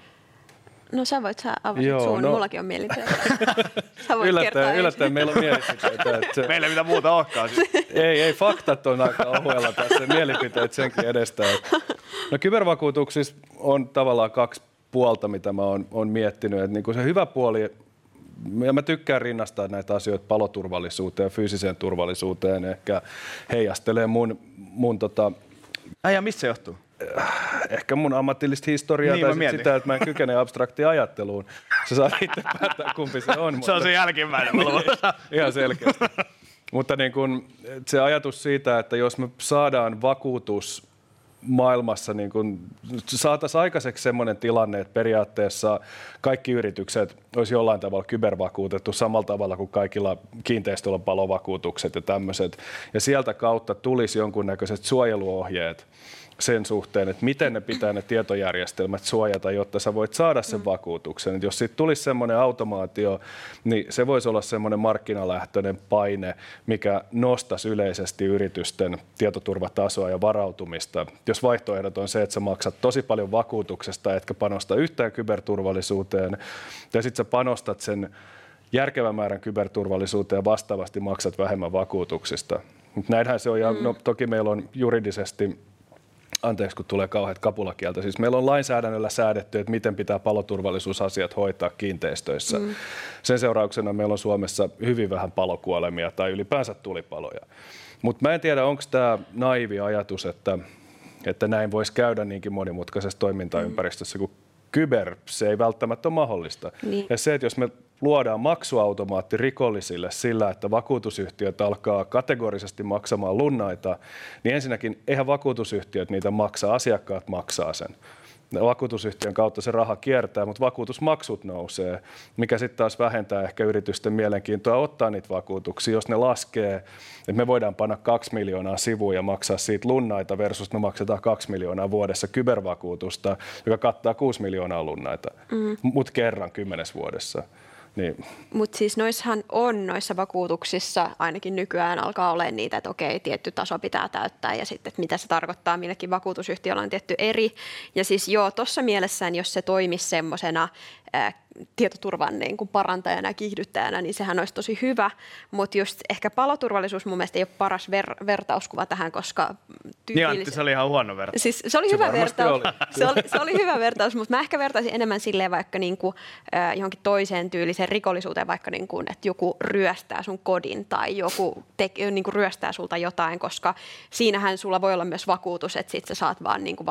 No sä voit, sä avasit Joo, suun, no. mullakin on mielipide. sä voit yllättäen, yllättäen meillä on mielipiteitä. Että... Meillä mitä muuta olekaan. ei, ei, faktat on aika ohuella tässä, mielipiteet senkin edestä. No kybervakuutuksissa on tavallaan kaksi puolta, mitä mä oon, oon miettinyt. Että niin kuin se hyvä puoli ja mä tykkään rinnastaa näitä asioita paloturvallisuuteen ja fyysiseen turvallisuuteen. Ehkä heijastelee mun, mun tota... Ai ja mistä se johtuu? Ehkä mun ammatillista historiaa niin, tai sit sitä, että mä en kykene abstraktiin ajatteluun. Se saa itse päättää, kumpi se on. se on se jälkimmäinen. Ihan selkeästi. Mutta niin kun, se ajatus siitä, että jos me saadaan vakuutus maailmassa niin kun saataisiin aikaiseksi sellainen tilanne, että periaatteessa kaikki yritykset olisi jollain tavalla kybervakuutettu samalla tavalla kuin kaikilla kiinteistöillä palovakuutukset ja tämmöiset. Ja sieltä kautta tulisi jonkunnäköiset suojeluohjeet sen suhteen, että miten ne pitää ne tietojärjestelmät suojata, jotta sä voit saada sen mm. vakuutuksen. Et jos siitä tulisi semmoinen automaatio, niin se voisi olla semmoinen markkinalähtöinen paine, mikä nostaisi yleisesti yritysten tietoturvatasoa ja varautumista. Jos vaihtoehdot on se, että sä maksat tosi paljon vakuutuksesta, etkä panosta yhtään kyberturvallisuuteen, ja sitten sä panostat sen järkevän määrän kyberturvallisuuteen ja vastaavasti maksat vähemmän vakuutuksista. Näinhän se on, ja no, toki meillä on juridisesti anteeksi kun tulee kauheat kapulakieltä, siis meillä on lainsäädännöllä säädetty, että miten pitää paloturvallisuusasiat hoitaa kiinteistöissä. Mm. Sen seurauksena meillä on Suomessa hyvin vähän palokuolemia tai ylipäänsä tulipaloja. Mutta mä en tiedä, onko tämä naivi ajatus, että, että näin voisi käydä niinkin monimutkaisessa toimintaympäristössä, kun kyber, se ei välttämättä ole mahdollista. Niin. Ja se, että jos me luodaan maksuautomaatti rikollisille sillä, että vakuutusyhtiöt alkaa kategorisesti maksamaan lunnaita, niin ensinnäkin eihän vakuutusyhtiöt niitä maksaa, asiakkaat maksaa sen vakuutusyhtiön kautta se raha kiertää, mutta vakuutusmaksut nousee, mikä sitten taas vähentää ehkä yritysten mielenkiintoa ottaa niitä vakuutuksia, jos ne laskee, että me voidaan panna kaksi miljoonaa sivuja ja maksaa siitä lunnaita versus me maksetaan kaksi miljoonaa vuodessa kybervakuutusta, joka kattaa kuusi miljoonaa lunnaita, mm. mutta kerran kymmenes vuodessa. Niin. Mutta siis noissahan on noissa vakuutuksissa, ainakin nykyään alkaa olla niitä, että okei, tietty taso pitää täyttää ja sitten, että mitä se tarkoittaa, millekin vakuutusyhtiöllä on tietty eri. Ja siis joo, tuossa mielessään, jos se toimisi semmoisena tietoturvan niin kuin parantajana ja kiihdyttäjänä, niin sehän olisi tosi hyvä. Mutta just ehkä paloturvallisuus mun mielestä ei ole paras ver- vertauskuva tähän, koska... Tyypillis... Niin se oli ihan huono vertaus. Siis se oli se hyvä vertaus. Oli. se, oli, se oli hyvä vertaus, mutta mä ehkä vertaisin enemmän silleen vaikka niin kuin, äh, johonkin toiseen tyyliseen rikollisuuteen, vaikka niin kuin, että joku ryöstää sun kodin tai joku te, niin kuin ryöstää sulta jotain, koska siinähän sulla voi olla myös vakuutus, että sit sä saat vaan niin kuin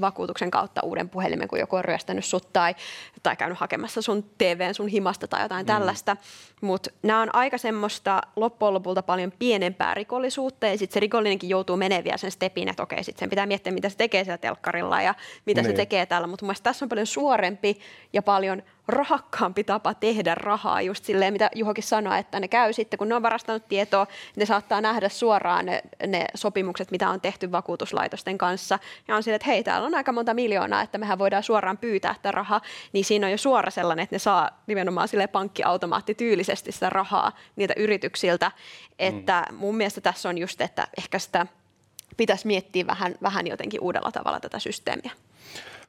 vakuutuksen kautta uuden puhelimen, kun joku on ryöstänyt sut tai, tai käynyt hakemassa sun TVn sun himasta tai jotain mm. tällaista. Mutta nämä on aika semmoista loppujen lopulta paljon pienempää rikollisuutta ja sitten se rikollinenkin joutuu meneviä sen stepin, että okei, sitten sen pitää miettiä, mitä se tekee siellä telkkarilla ja mitä niin. se tekee täällä. Mutta mun tässä on paljon suorempi ja paljon rahakkaampi tapa tehdä rahaa, just silleen, mitä Juhokin sanoi, että ne käy sitten, kun ne on varastanut tietoa, ne saattaa nähdä suoraan ne, ne sopimukset, mitä on tehty vakuutuslaitosten kanssa, ja on silleen, että hei, täällä on aika monta miljoonaa, että mehän voidaan suoraan pyytää tätä rahaa, niin siinä on jo suora sellainen, että ne saa nimenomaan sille pankkiautomaattityylisesti sitä rahaa niitä yrityksiltä, että mm. mun mielestä tässä on just, että ehkä sitä pitäisi miettiä vähän, vähän jotenkin uudella tavalla tätä systeemiä.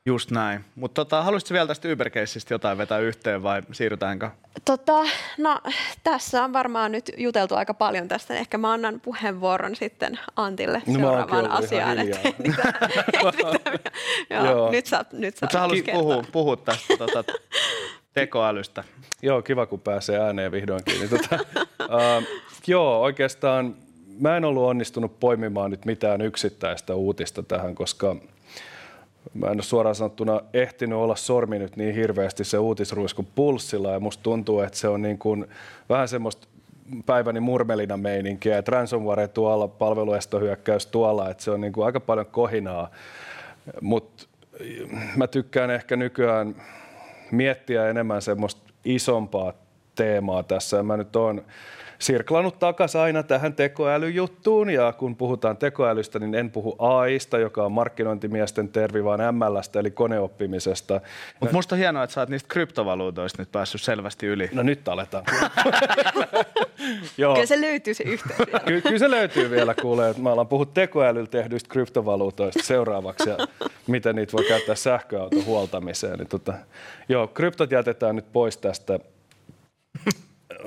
Just näin. Mutta tota, haluaisitko vielä tästä uber jotain vetää yhteen vai siirrytäänkö? Tota, no, tässä on varmaan nyt juteltu aika paljon tästä. Ehkä mä annan puheenvuoron sitten Antille no, seuraavaan asiaan. Että, joo, joo. Nyt sä, nyt sä, sä haluaisit puhua, puhua tästä tota, tekoälystä. Joo, kiva kun pääsee ääneen vihdoinkin. Niin, tota, uh, joo, oikeastaan mä en ollut onnistunut poimimaan nyt mitään yksittäistä uutista tähän, koska – Mä en ole suoraan sanottuna ehtinyt olla sormi nyt niin hirveästi se uutisruiskun pulssilla ja musta tuntuu, että se on niin kuin vähän semmoista päiväni murmelina meininkiä, että ransomware tuolla, palveluestohyökkäys tuolla, että se on niin kuin aika paljon kohinaa. Mutta mä tykkään ehkä nykyään miettiä enemmän semmoista isompaa teemaa tässä. Ja mä nyt oon sirklannut takaisin aina tähän tekoälyjuttuun ja kun puhutaan tekoälystä, niin en puhu AIsta, joka on markkinointimiesten tervi, vaan MLstä eli koneoppimisesta. Mutta musta on hienoa, että sä oot niistä kryptovaluutoista nyt päässyt selvästi yli. No nyt aletaan. Joo. Kyllä se löytyy se yhteys Ky- kyllä se löytyy vielä, kuulee. Että mä alan puhua tekoälyllä tehdyistä kryptovaluutoista seuraavaksi ja miten niitä voi käyttää sähköauton huoltamiseen. Niin tota, joo, kryptot jätetään nyt pois tästä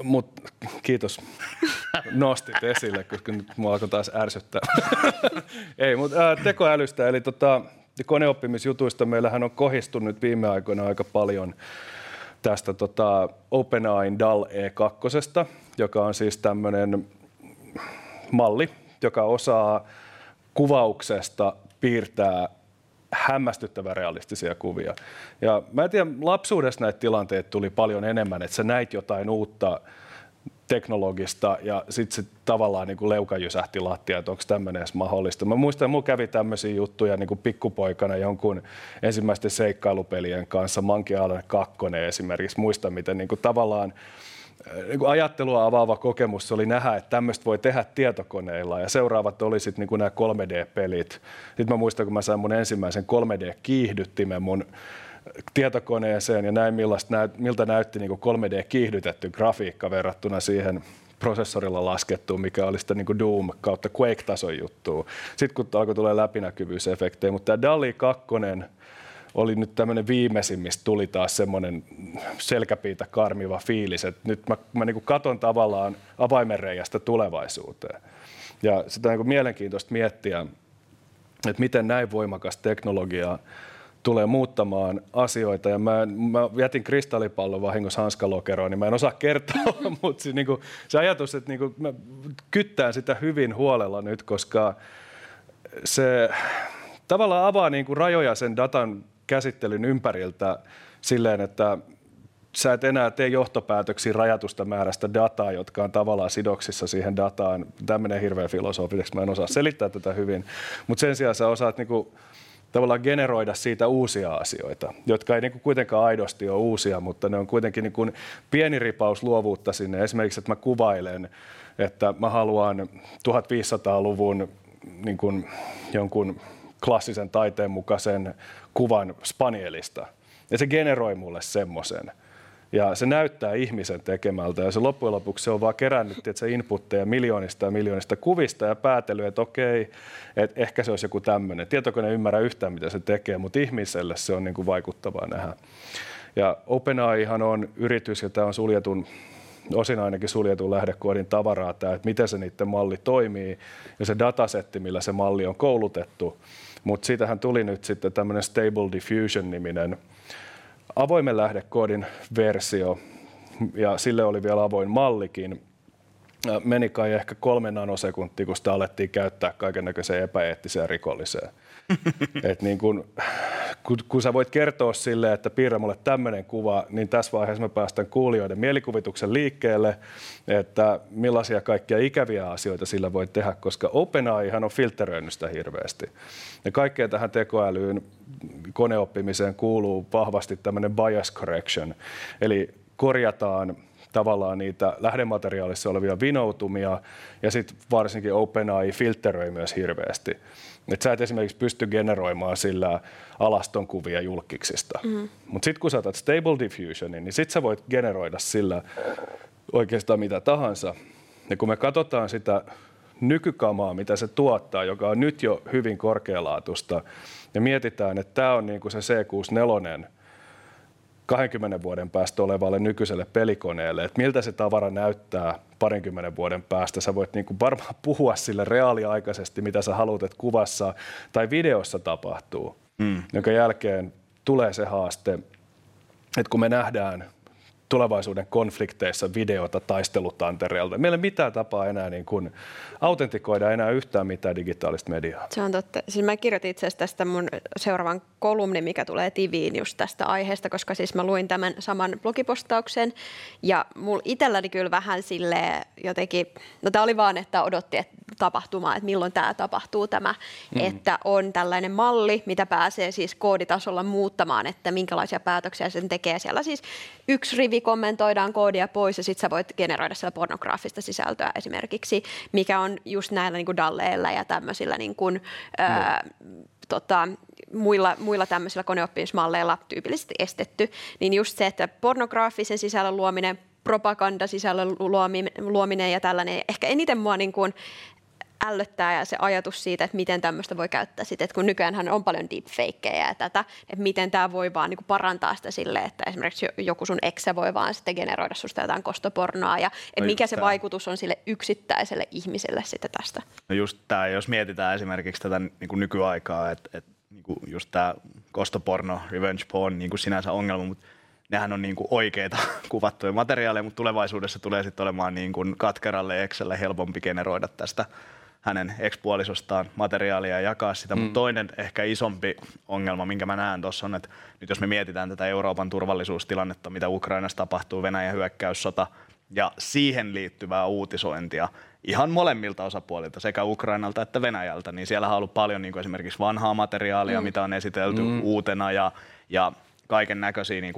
Mut, kiitos nostit esille, koska nyt mua alkoi taas ärsyttää. Ei, mutta tekoälystä, eli tota, koneoppimisjutuista meillähän on kohistunut viime aikoina aika paljon tästä tota, OpenAIn DAL E2, joka on siis tämmöinen malli, joka osaa kuvauksesta piirtää hämmästyttävän realistisia kuvia. Ja mä en tiedä, lapsuudessa näitä tilanteita tuli paljon enemmän, että sä näit jotain uutta teknologista ja sitten se tavallaan niin kuin leuka jysähti lattia, että onko tämmöinen edes mahdollista. Mä muistan, että kävi tämmöisiä juttuja niin kuin pikkupoikana jonkun ensimmäisten seikkailupelien kanssa, Monkey Island 2 esimerkiksi. Muistan, miten niin kuin tavallaan niin ajattelua avaava kokemus oli nähdä, että tämmöistä voi tehdä tietokoneilla ja seuraavat oli sitten niin kuin nämä 3D-pelit. Sitten mä muistan, kun mä sain mun ensimmäisen 3D-kiihdyttimen mun tietokoneeseen ja näin millaista, miltä näytti niin kuin 3D-kiihdytetty grafiikka verrattuna siihen prosessorilla laskettu, mikä oli sitä niin kuin Doom kautta Quake-tason juttua. Sitten kun alkoi tulla läpinäkyvyysefektejä, mutta tämä DALI 2 oli nyt tämmöinen viimeisin, mistä tuli taas semmoinen selkäpiitä karmiva fiilis, että nyt mä, mä niin katon tavallaan avaimenreijästä tulevaisuuteen. Ja sitä on niin mielenkiintoista miettiä, että miten näin voimakas teknologia tulee muuttamaan asioita. Ja mä, mä jätin kristallipallon vahingossa hanskalokeroon, niin mä en osaa kertoa, mutta se, niin kuin, se ajatus, että niin mä kyttään sitä hyvin huolella nyt, koska se tavallaan avaa niin kuin rajoja sen datan käsittelyn ympäriltä silleen, että sä et enää tee johtopäätöksiä rajatusta määrästä dataa, jotka on tavallaan sidoksissa siihen dataan. Tämä menee hirveän filosofiseksi, mä en osaa selittää tätä hyvin. Mutta sen sijaan sä osaat niinku, tavallaan generoida siitä uusia asioita, jotka ei niinku kuitenkaan aidosti ole uusia, mutta ne on kuitenkin niinku pieni ripaus luovuutta sinne. Esimerkiksi, että mä kuvailen, että mä haluan 1500-luvun niin jonkun klassisen taiteen mukaisen kuvan spanielista. Ja se generoi mulle semmoisen. Ja se näyttää ihmisen tekemältä ja se loppujen lopuksi se on vaan kerännyt että se inputteja miljoonista ja miljoonista kuvista ja päätely, että okei, että ehkä se olisi joku tämmöinen. Tietokone ei ymmärrä yhtään, mitä se tekee, mutta ihmiselle se on niin kuin vaikuttavaa nähdä. Ja OpenAIhan on yritys, tämä on suljetun osin ainakin suljetun lähdekoodin tavaraa tämä, että miten se niiden malli toimii ja se datasetti, millä se malli on koulutettu, mutta siitähän tuli nyt sitten tämmöinen Stable Diffusion-niminen avoimen lähdekoodin versio, ja sille oli vielä avoin mallikin. Meni kai ehkä kolme nanosekuntia, kun sitä alettiin käyttää kaiken näköiseen epäeettiseen rikolliseen. Et niin kun, kun, kun sä voit kertoa sille, että piirrä mulle tämmöinen kuva, niin tässä vaiheessa mä päästän kuulijoiden mielikuvituksen liikkeelle, että millaisia kaikkia ikäviä asioita sillä voi tehdä, koska OpenAIhan on filteröinyt sitä hirveästi. Ja kaikkeen tähän tekoälyyn, koneoppimiseen kuuluu vahvasti tämmöinen bias correction, eli korjataan tavallaan niitä lähdemateriaalissa olevia vinoutumia ja sitten varsinkin OpenAI filteröi myös hirveästi. Et sä et esimerkiksi pysty generoimaan sillä alaston kuvia julkiksista. Mm. Mutta sitten kun sä otat Stable Diffusionin, niin sitten sä voit generoida sillä oikeastaan mitä tahansa. Ja kun me katsotaan sitä nykykamaa, mitä se tuottaa, joka on nyt jo hyvin korkealaatuista, ja mietitään, että tämä on niin kuin se C64 20 vuoden päästä olevalle nykyiselle pelikoneelle, että miltä se tavara näyttää parinkymmenen vuoden päästä. Sä voit niin kuin varmaan puhua sille reaaliaikaisesti, mitä sä haluat, että kuvassa tai videossa tapahtuu, mm. jonka jälkeen tulee se haaste, että kun me nähdään tulevaisuuden konflikteissa videota taistelutantereelta. Meillä ei mitään tapaa enää niin kuin autentikoida enää yhtään mitään digitaalista mediaa. Se on totta. Siis mä kirjoitin itse asiassa tästä mun seuraavan kolumni, mikä tulee TViin just tästä aiheesta, koska siis mä luin tämän saman blogipostauksen ja mulla itselläni kyllä vähän sille jotenkin, no tää oli vaan, että odotti että tapahtumaa, että milloin tämä tapahtuu tämä, mm. että on tällainen malli, mitä pääsee siis kooditasolla muuttamaan, että minkälaisia päätöksiä sen tekee. Siellä siis yksi rivi kommentoidaan koodia pois ja sitten sä voit generoida siellä pornograafista sisältöä esimerkiksi, mikä on just näillä niin kuin dalleilla ja tämmöisillä niin kuin, mm. ää, tota, muilla, muilla tämmöisillä koneoppimismalleilla tyypillisesti estetty, niin just se, että pornograafisen sisällön luominen, propagandasisällön luominen ja tällainen. Ehkä eniten mua niin kuin ällöttää ja se ajatus siitä, että miten tämmöistä voi käyttää sitten, että kun nykyään on paljon deepfakeja ja tätä, että miten tämä voi vaan niin parantaa sitä sille, että esimerkiksi joku sun eksä voi vaan sitten generoida susta jotain kostopornoa ja että no mikä se tämä. vaikutus on sille yksittäiselle ihmiselle sitten tästä. No just tämä, jos mietitään esimerkiksi tätä niin kuin nykyaikaa, että, että niin kuin just tämä kostoporno, revenge porn, niin kuin sinänsä ongelma, mutta nehän on niin kuin oikeita kuvattuja materiaaleja, mutta tulevaisuudessa tulee sitten olemaan niin kuin katkeralle Excelle helpompi generoida tästä hänen ekspuolisostaan materiaalia ja jakaa sitä. Mm. Mutta toinen ehkä isompi ongelma, minkä mä näen tuossa on, että nyt jos me mietitään tätä Euroopan turvallisuustilannetta, mitä Ukrainassa tapahtuu, Venäjän hyökkäyssota ja siihen liittyvää uutisointia ihan molemmilta osapuolilta, sekä Ukrainalta että Venäjältä, niin siellä on ollut paljon niin kuin esimerkiksi vanhaa materiaalia, mm. mitä on esitelty mm. uutena ja, ja kaiken näköisiä niin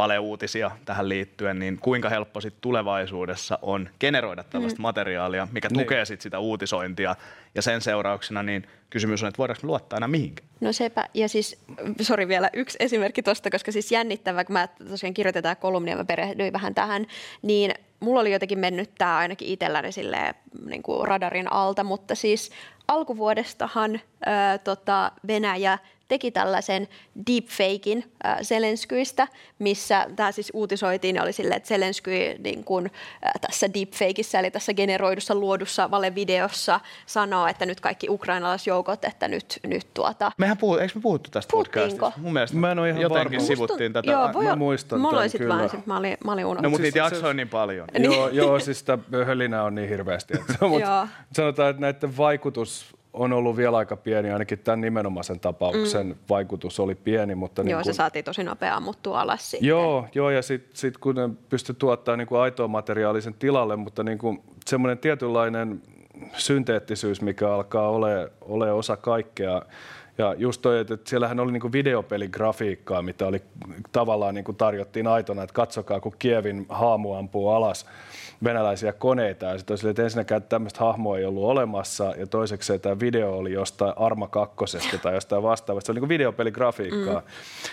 valeuutisia tähän liittyen, niin kuinka helppo sit tulevaisuudessa on generoida tällaista mm. materiaalia, mikä niin. tukee sit sitä uutisointia. Ja sen seurauksena niin kysymys on, että voidaanko me luottaa aina mihinkään? No sepä, ja siis, sori vielä yksi esimerkki tuosta, koska siis jännittävä, kun mä tosiaan kirjoitetaan kolumnia, mä perehdyin vähän tähän, niin mulla oli jotenkin mennyt tämä ainakin itselläni silleen, niin kuin radarin alta, mutta siis alkuvuodestahan ää, tota, Venäjä teki tällaisen deepfakein äh, Zelenskyistä, missä tämä siis uutisoitiin ja oli silleen, että Zelensky niin kun, äh, tässä deepfakeissa, eli tässä generoidussa luodussa valevideossa sanoo, että nyt kaikki ukrainalaisjoukot, että nyt, nyt tuota... Mehän puhu, eikö me puhuttu tästä podcastista? Mun mielestä mä en ole ihan jotenkin varma. sivuttiin tätä. Joo, voi, mä muistan Mulla oli kyllä. Vähän, mä olin, mä olin unohtanut. No mutta niitä siis, jaksoja niin paljon. Joo, joo, siis sitä hölinää on niin hirveästi. Että, mutta sanotaan, että näiden vaikutus on ollut vielä aika pieni, ainakin tämän nimenomaisen tapauksen mm. vaikutus oli pieni. Mutta niin joo, kun, se saatiin tosi nopea ammuttua alas sitten. Joo, joo ja sitten sit kun ne pystyi tuottamaan niin kuin aitoa materiaalisen tilalle, mutta niin kuin semmoinen tietynlainen synteettisyys, mikä alkaa ole, ole osa kaikkea. Ja just toi, että siellähän oli niinku videopeligrafiikkaa, mitä oli tavallaan niinku tarjottiin aitona, että katsokaa, kun Kievin haamu ampuu alas venäläisiä koneita. Ja sitten että ensinnäkään tämmöistä hahmoa ei ollut olemassa, ja toiseksi tämä video oli jostain Arma kakkosesta tai jostain vastaavasta. Se oli niin videopeligrafiikkaa. Mm.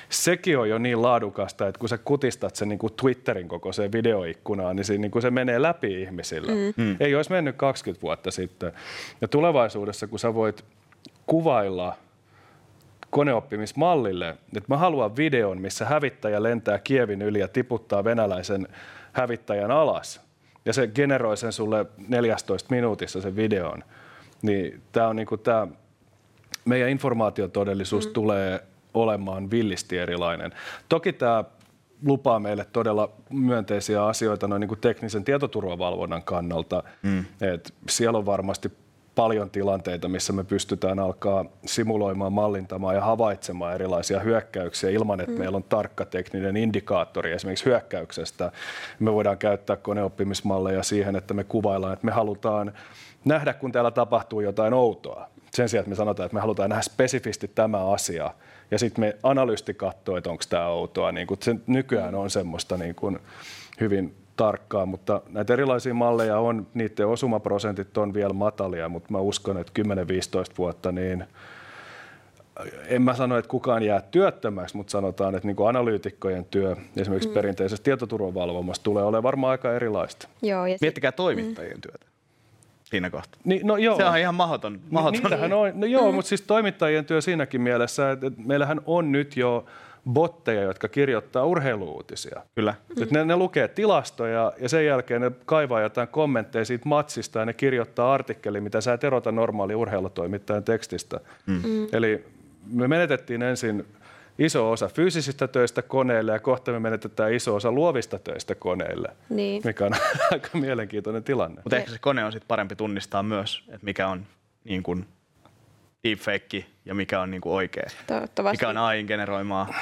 Sekin on jo niin laadukasta, että kun sä kutistat sen niin kuin Twitterin kokoiseen videoikkunaan, niin se, niin kuin se menee läpi ihmisillä. Mm. Mm. Ei olisi mennyt 20 vuotta sitten. Ja tulevaisuudessa, kun sä voit kuvailla koneoppimismallille, että mä haluan videon, missä hävittäjä lentää Kievin yli ja tiputtaa venäläisen hävittäjän alas, ja se generoi sen sulle 14 minuutissa sen videon, niin tämä on niinku tämä meidän informaatiotodellisuus mm. tulee olemaan villisti erilainen. Toki tämä lupaa meille todella myönteisiä asioita noin niin kuin teknisen tietoturvavalvonnan kannalta. Mm. Et siellä on varmasti paljon tilanteita, missä me pystytään alkaa simuloimaan, mallintamaan ja havaitsemaan erilaisia hyökkäyksiä ilman, että mm. meillä on tarkka tekninen indikaattori esimerkiksi hyökkäyksestä. Me voidaan käyttää koneoppimismalleja siihen, että me kuvaillaan, että me halutaan nähdä, kun täällä tapahtuu jotain outoa. Sen sijaan, että me sanotaan, että me halutaan nähdä spesifisti tämä asia, ja sitten me analysti katsoo, että onko tämä outoa. Niin kun se nykyään on semmoista niin kun hyvin tarkkaa, mutta näitä erilaisia malleja on, niiden osumaprosentit on vielä matalia, mutta mä uskon, että 10-15 vuotta niin en mä sano, että kukaan jää työttömäksi, mutta sanotaan, että niin kuin analyytikkojen työ esimerkiksi mm. perinteisessä tietoturvavalvomassa tulee olemaan varmaan aika erilaista. Joo, ja Miettikää toimittajien mm. työtä siinä kohtaa. Niin, no joo. Se on ihan mahdoton. mahdoton. Niin, on. No joo, mm. mutta siis toimittajien työ siinäkin mielessä, että meillähän on nyt jo botteja, jotka kirjoittaa urheiluutisia. Kyllä. Mm. ne, ne lukee tilastoja ja sen jälkeen ne kaivaa jotain kommentteja siitä matsista ja ne kirjoittaa artikkeli, mitä sä et erota normaali urheilutoimittajan tekstistä. Mm. Mm. Eli me menetettiin ensin iso osa fyysisistä töistä koneille ja kohta me menetetään iso osa luovista töistä koneille, niin. mikä on aika mielenkiintoinen tilanne. Mutta ehkä se kone on sitten parempi tunnistaa myös, että mikä on niin kuin deepfake ja mikä on niinku oikea. Mikä on AI generoimaa,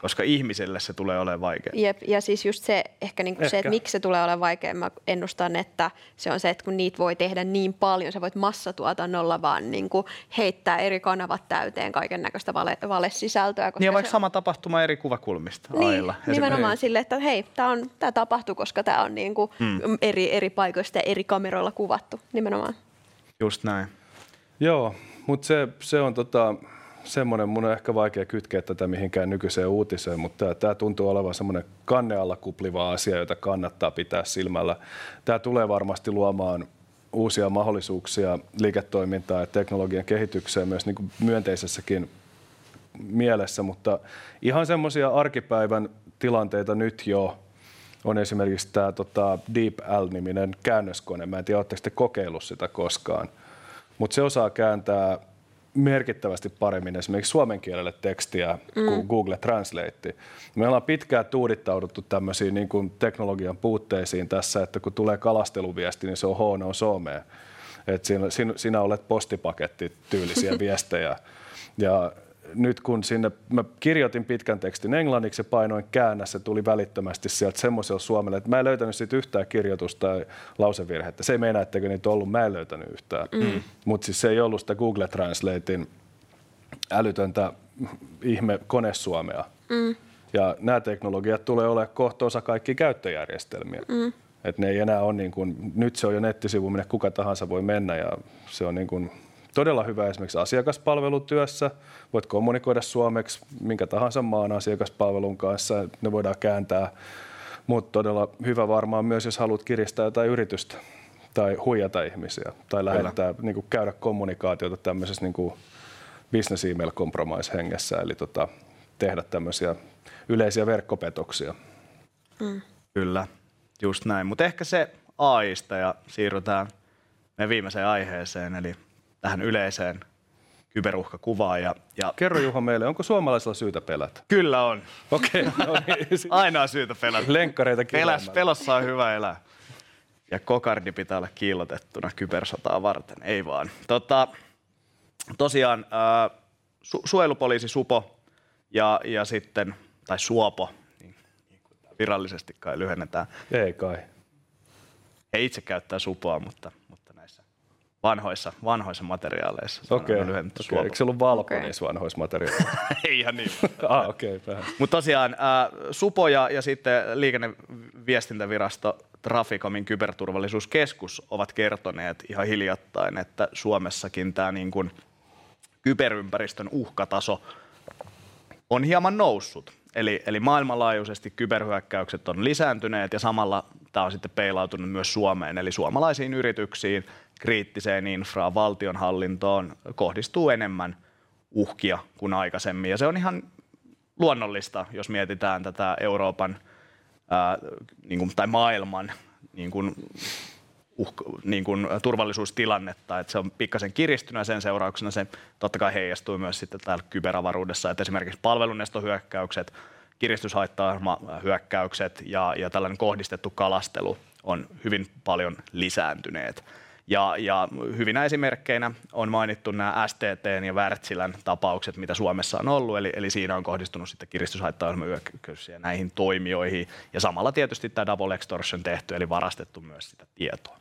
koska ihmiselle se tulee olemaan vaikea. Jep, ja siis just se, ehkä, niinku ehkä. se, että miksi se tulee olemaan vaikea, mä ennustan, että se on se, että kun niitä voi tehdä niin paljon, sä voit massatuotannolla vaan niinku heittää eri kanavat täyteen kaiken näköistä vale, valesisältöä. Koska niin vaikka se sama tapahtuma eri kuvakulmista niin, ailla. Nimenomaan sille, että hei, tämä tapahtuu, koska tämä on niinku hmm. eri, eri paikoista ja eri kameroilla kuvattu. Nimenomaan. Just näin. Joo, mutta se, se on tota, semmoinen, mun on ehkä vaikea kytkeä tätä mihinkään nykyiseen uutiseen, mutta tämä tuntuu olevan semmoinen kanne alla kupliva asia, jota kannattaa pitää silmällä. Tämä tulee varmasti luomaan uusia mahdollisuuksia liiketoimintaan ja teknologian kehitykseen myös niin kuin myönteisessäkin mielessä, mutta ihan semmoisia arkipäivän tilanteita nyt jo on esimerkiksi tämä tota DeepL-niminen käännöskone. Mä en tiedä, oletteko te kokeillut sitä koskaan mutta se osaa kääntää merkittävästi paremmin esimerkiksi suomen kielelle tekstiä mm. kuin Google Translate. Me ollaan pitkään tuudittauduttu tämmöisiin niin kuin teknologian puutteisiin tässä, että kun tulee kalasteluviesti, niin se on huono somea. Et siinä, sinä, sinä olet postipaketti tyylisiä viestejä. Ja nyt kun sinne, mä kirjoitin pitkän tekstin englanniksi ja painoin käännä, se tuli välittömästi sieltä semmoisella suomelle, että mä en löytänyt siitä yhtään kirjoitusta tai lausevirhettä. Se ei meinaa, etteikö niitä ollut, mä en löytänyt yhtään. Mm. Mutta siis se ei ollut sitä Google Translatein älytöntä ihme konesuomea. Mm. Ja nämä teknologiat tulee olemaan kohta osa kaikki käyttöjärjestelmiä. Mm. Et ne ei enää ole niin kuin, nyt se on jo nettisivu, minne kuka tahansa voi mennä ja se on niin kuin todella hyvä esimerkiksi asiakaspalvelutyössä. Voit kommunikoida suomeksi minkä tahansa maan asiakaspalvelun kanssa, ne voidaan kääntää. Mutta todella hyvä varmaan myös, jos haluat kiristää jotain yritystä tai huijata ihmisiä tai lähettää, niin kuin käydä kommunikaatiota tämmöisessä niin kuin business email compromise hengessä, eli tota, tehdä tämmöisiä yleisiä verkkopetoksia. Mm. Kyllä, just näin. Mutta ehkä se AIsta ja siirrytään meidän viimeiseen aiheeseen, eli tähän yleiseen kyberuhkakuvaan. Ja, ja... Kerro Juha meille, onko suomalaisilla syytä pelätä? Kyllä on. Okei. Okay, no niin. Aina on syytä pelätä. Lenkkareita Peläs, Pelossa on hyvä elää. Ja kokardi pitää olla kiillotettuna kybersotaa varten, ei vaan. Tota, tosiaan äh, su- suojelupoliisi Supo ja, ja sitten, tai Suopo, niin, niin kuin virallisesti kai lyhennetään. Ei kai. He itse käyttää Supoa, mutta vanhoissa, vanhoissa materiaaleissa. Okei, okay. okay. eikö se ollut valko okay. niissä vanhoissa materiaaleissa? Ei ihan niin. ah, okei, okay, Mutta tosiaan äh, Supo ja, ja sitten liikenneviestintävirasto Traficomin kyberturvallisuuskeskus ovat kertoneet ihan hiljattain, että Suomessakin tämä niin kuin kyberympäristön uhkataso on hieman noussut. Eli, eli maailmanlaajuisesti kyberhyökkäykset on lisääntyneet ja samalla tämä on sitten peilautunut myös Suomeen, eli suomalaisiin yrityksiin, kriittiseen infraan, valtionhallintoon kohdistuu enemmän uhkia kuin aikaisemmin. Ja se on ihan luonnollista, jos mietitään tätä Euroopan ää, niin kuin, tai maailman niin kuin, uh, niin kuin, turvallisuustilannetta, että se on pikkasen kiristynyt sen seurauksena se totta kai heijastuu myös sitten täällä kyberavaruudessa, että esimerkiksi palvelunestohyökkäykset kiristyshaitta-hyökkäykset ja, ja tällainen kohdistettu kalastelu on hyvin paljon lisääntyneet. Ja, ja hyvinä esimerkkeinä on mainittu nämä STT ja Wärtsilän tapaukset, mitä Suomessa on ollut, eli, eli siinä on kohdistunut sitten kiristyshaittaohjelmayökkäyksiä näihin toimijoihin, ja samalla tietysti tämä double extortion tehty, eli varastettu myös sitä tietoa.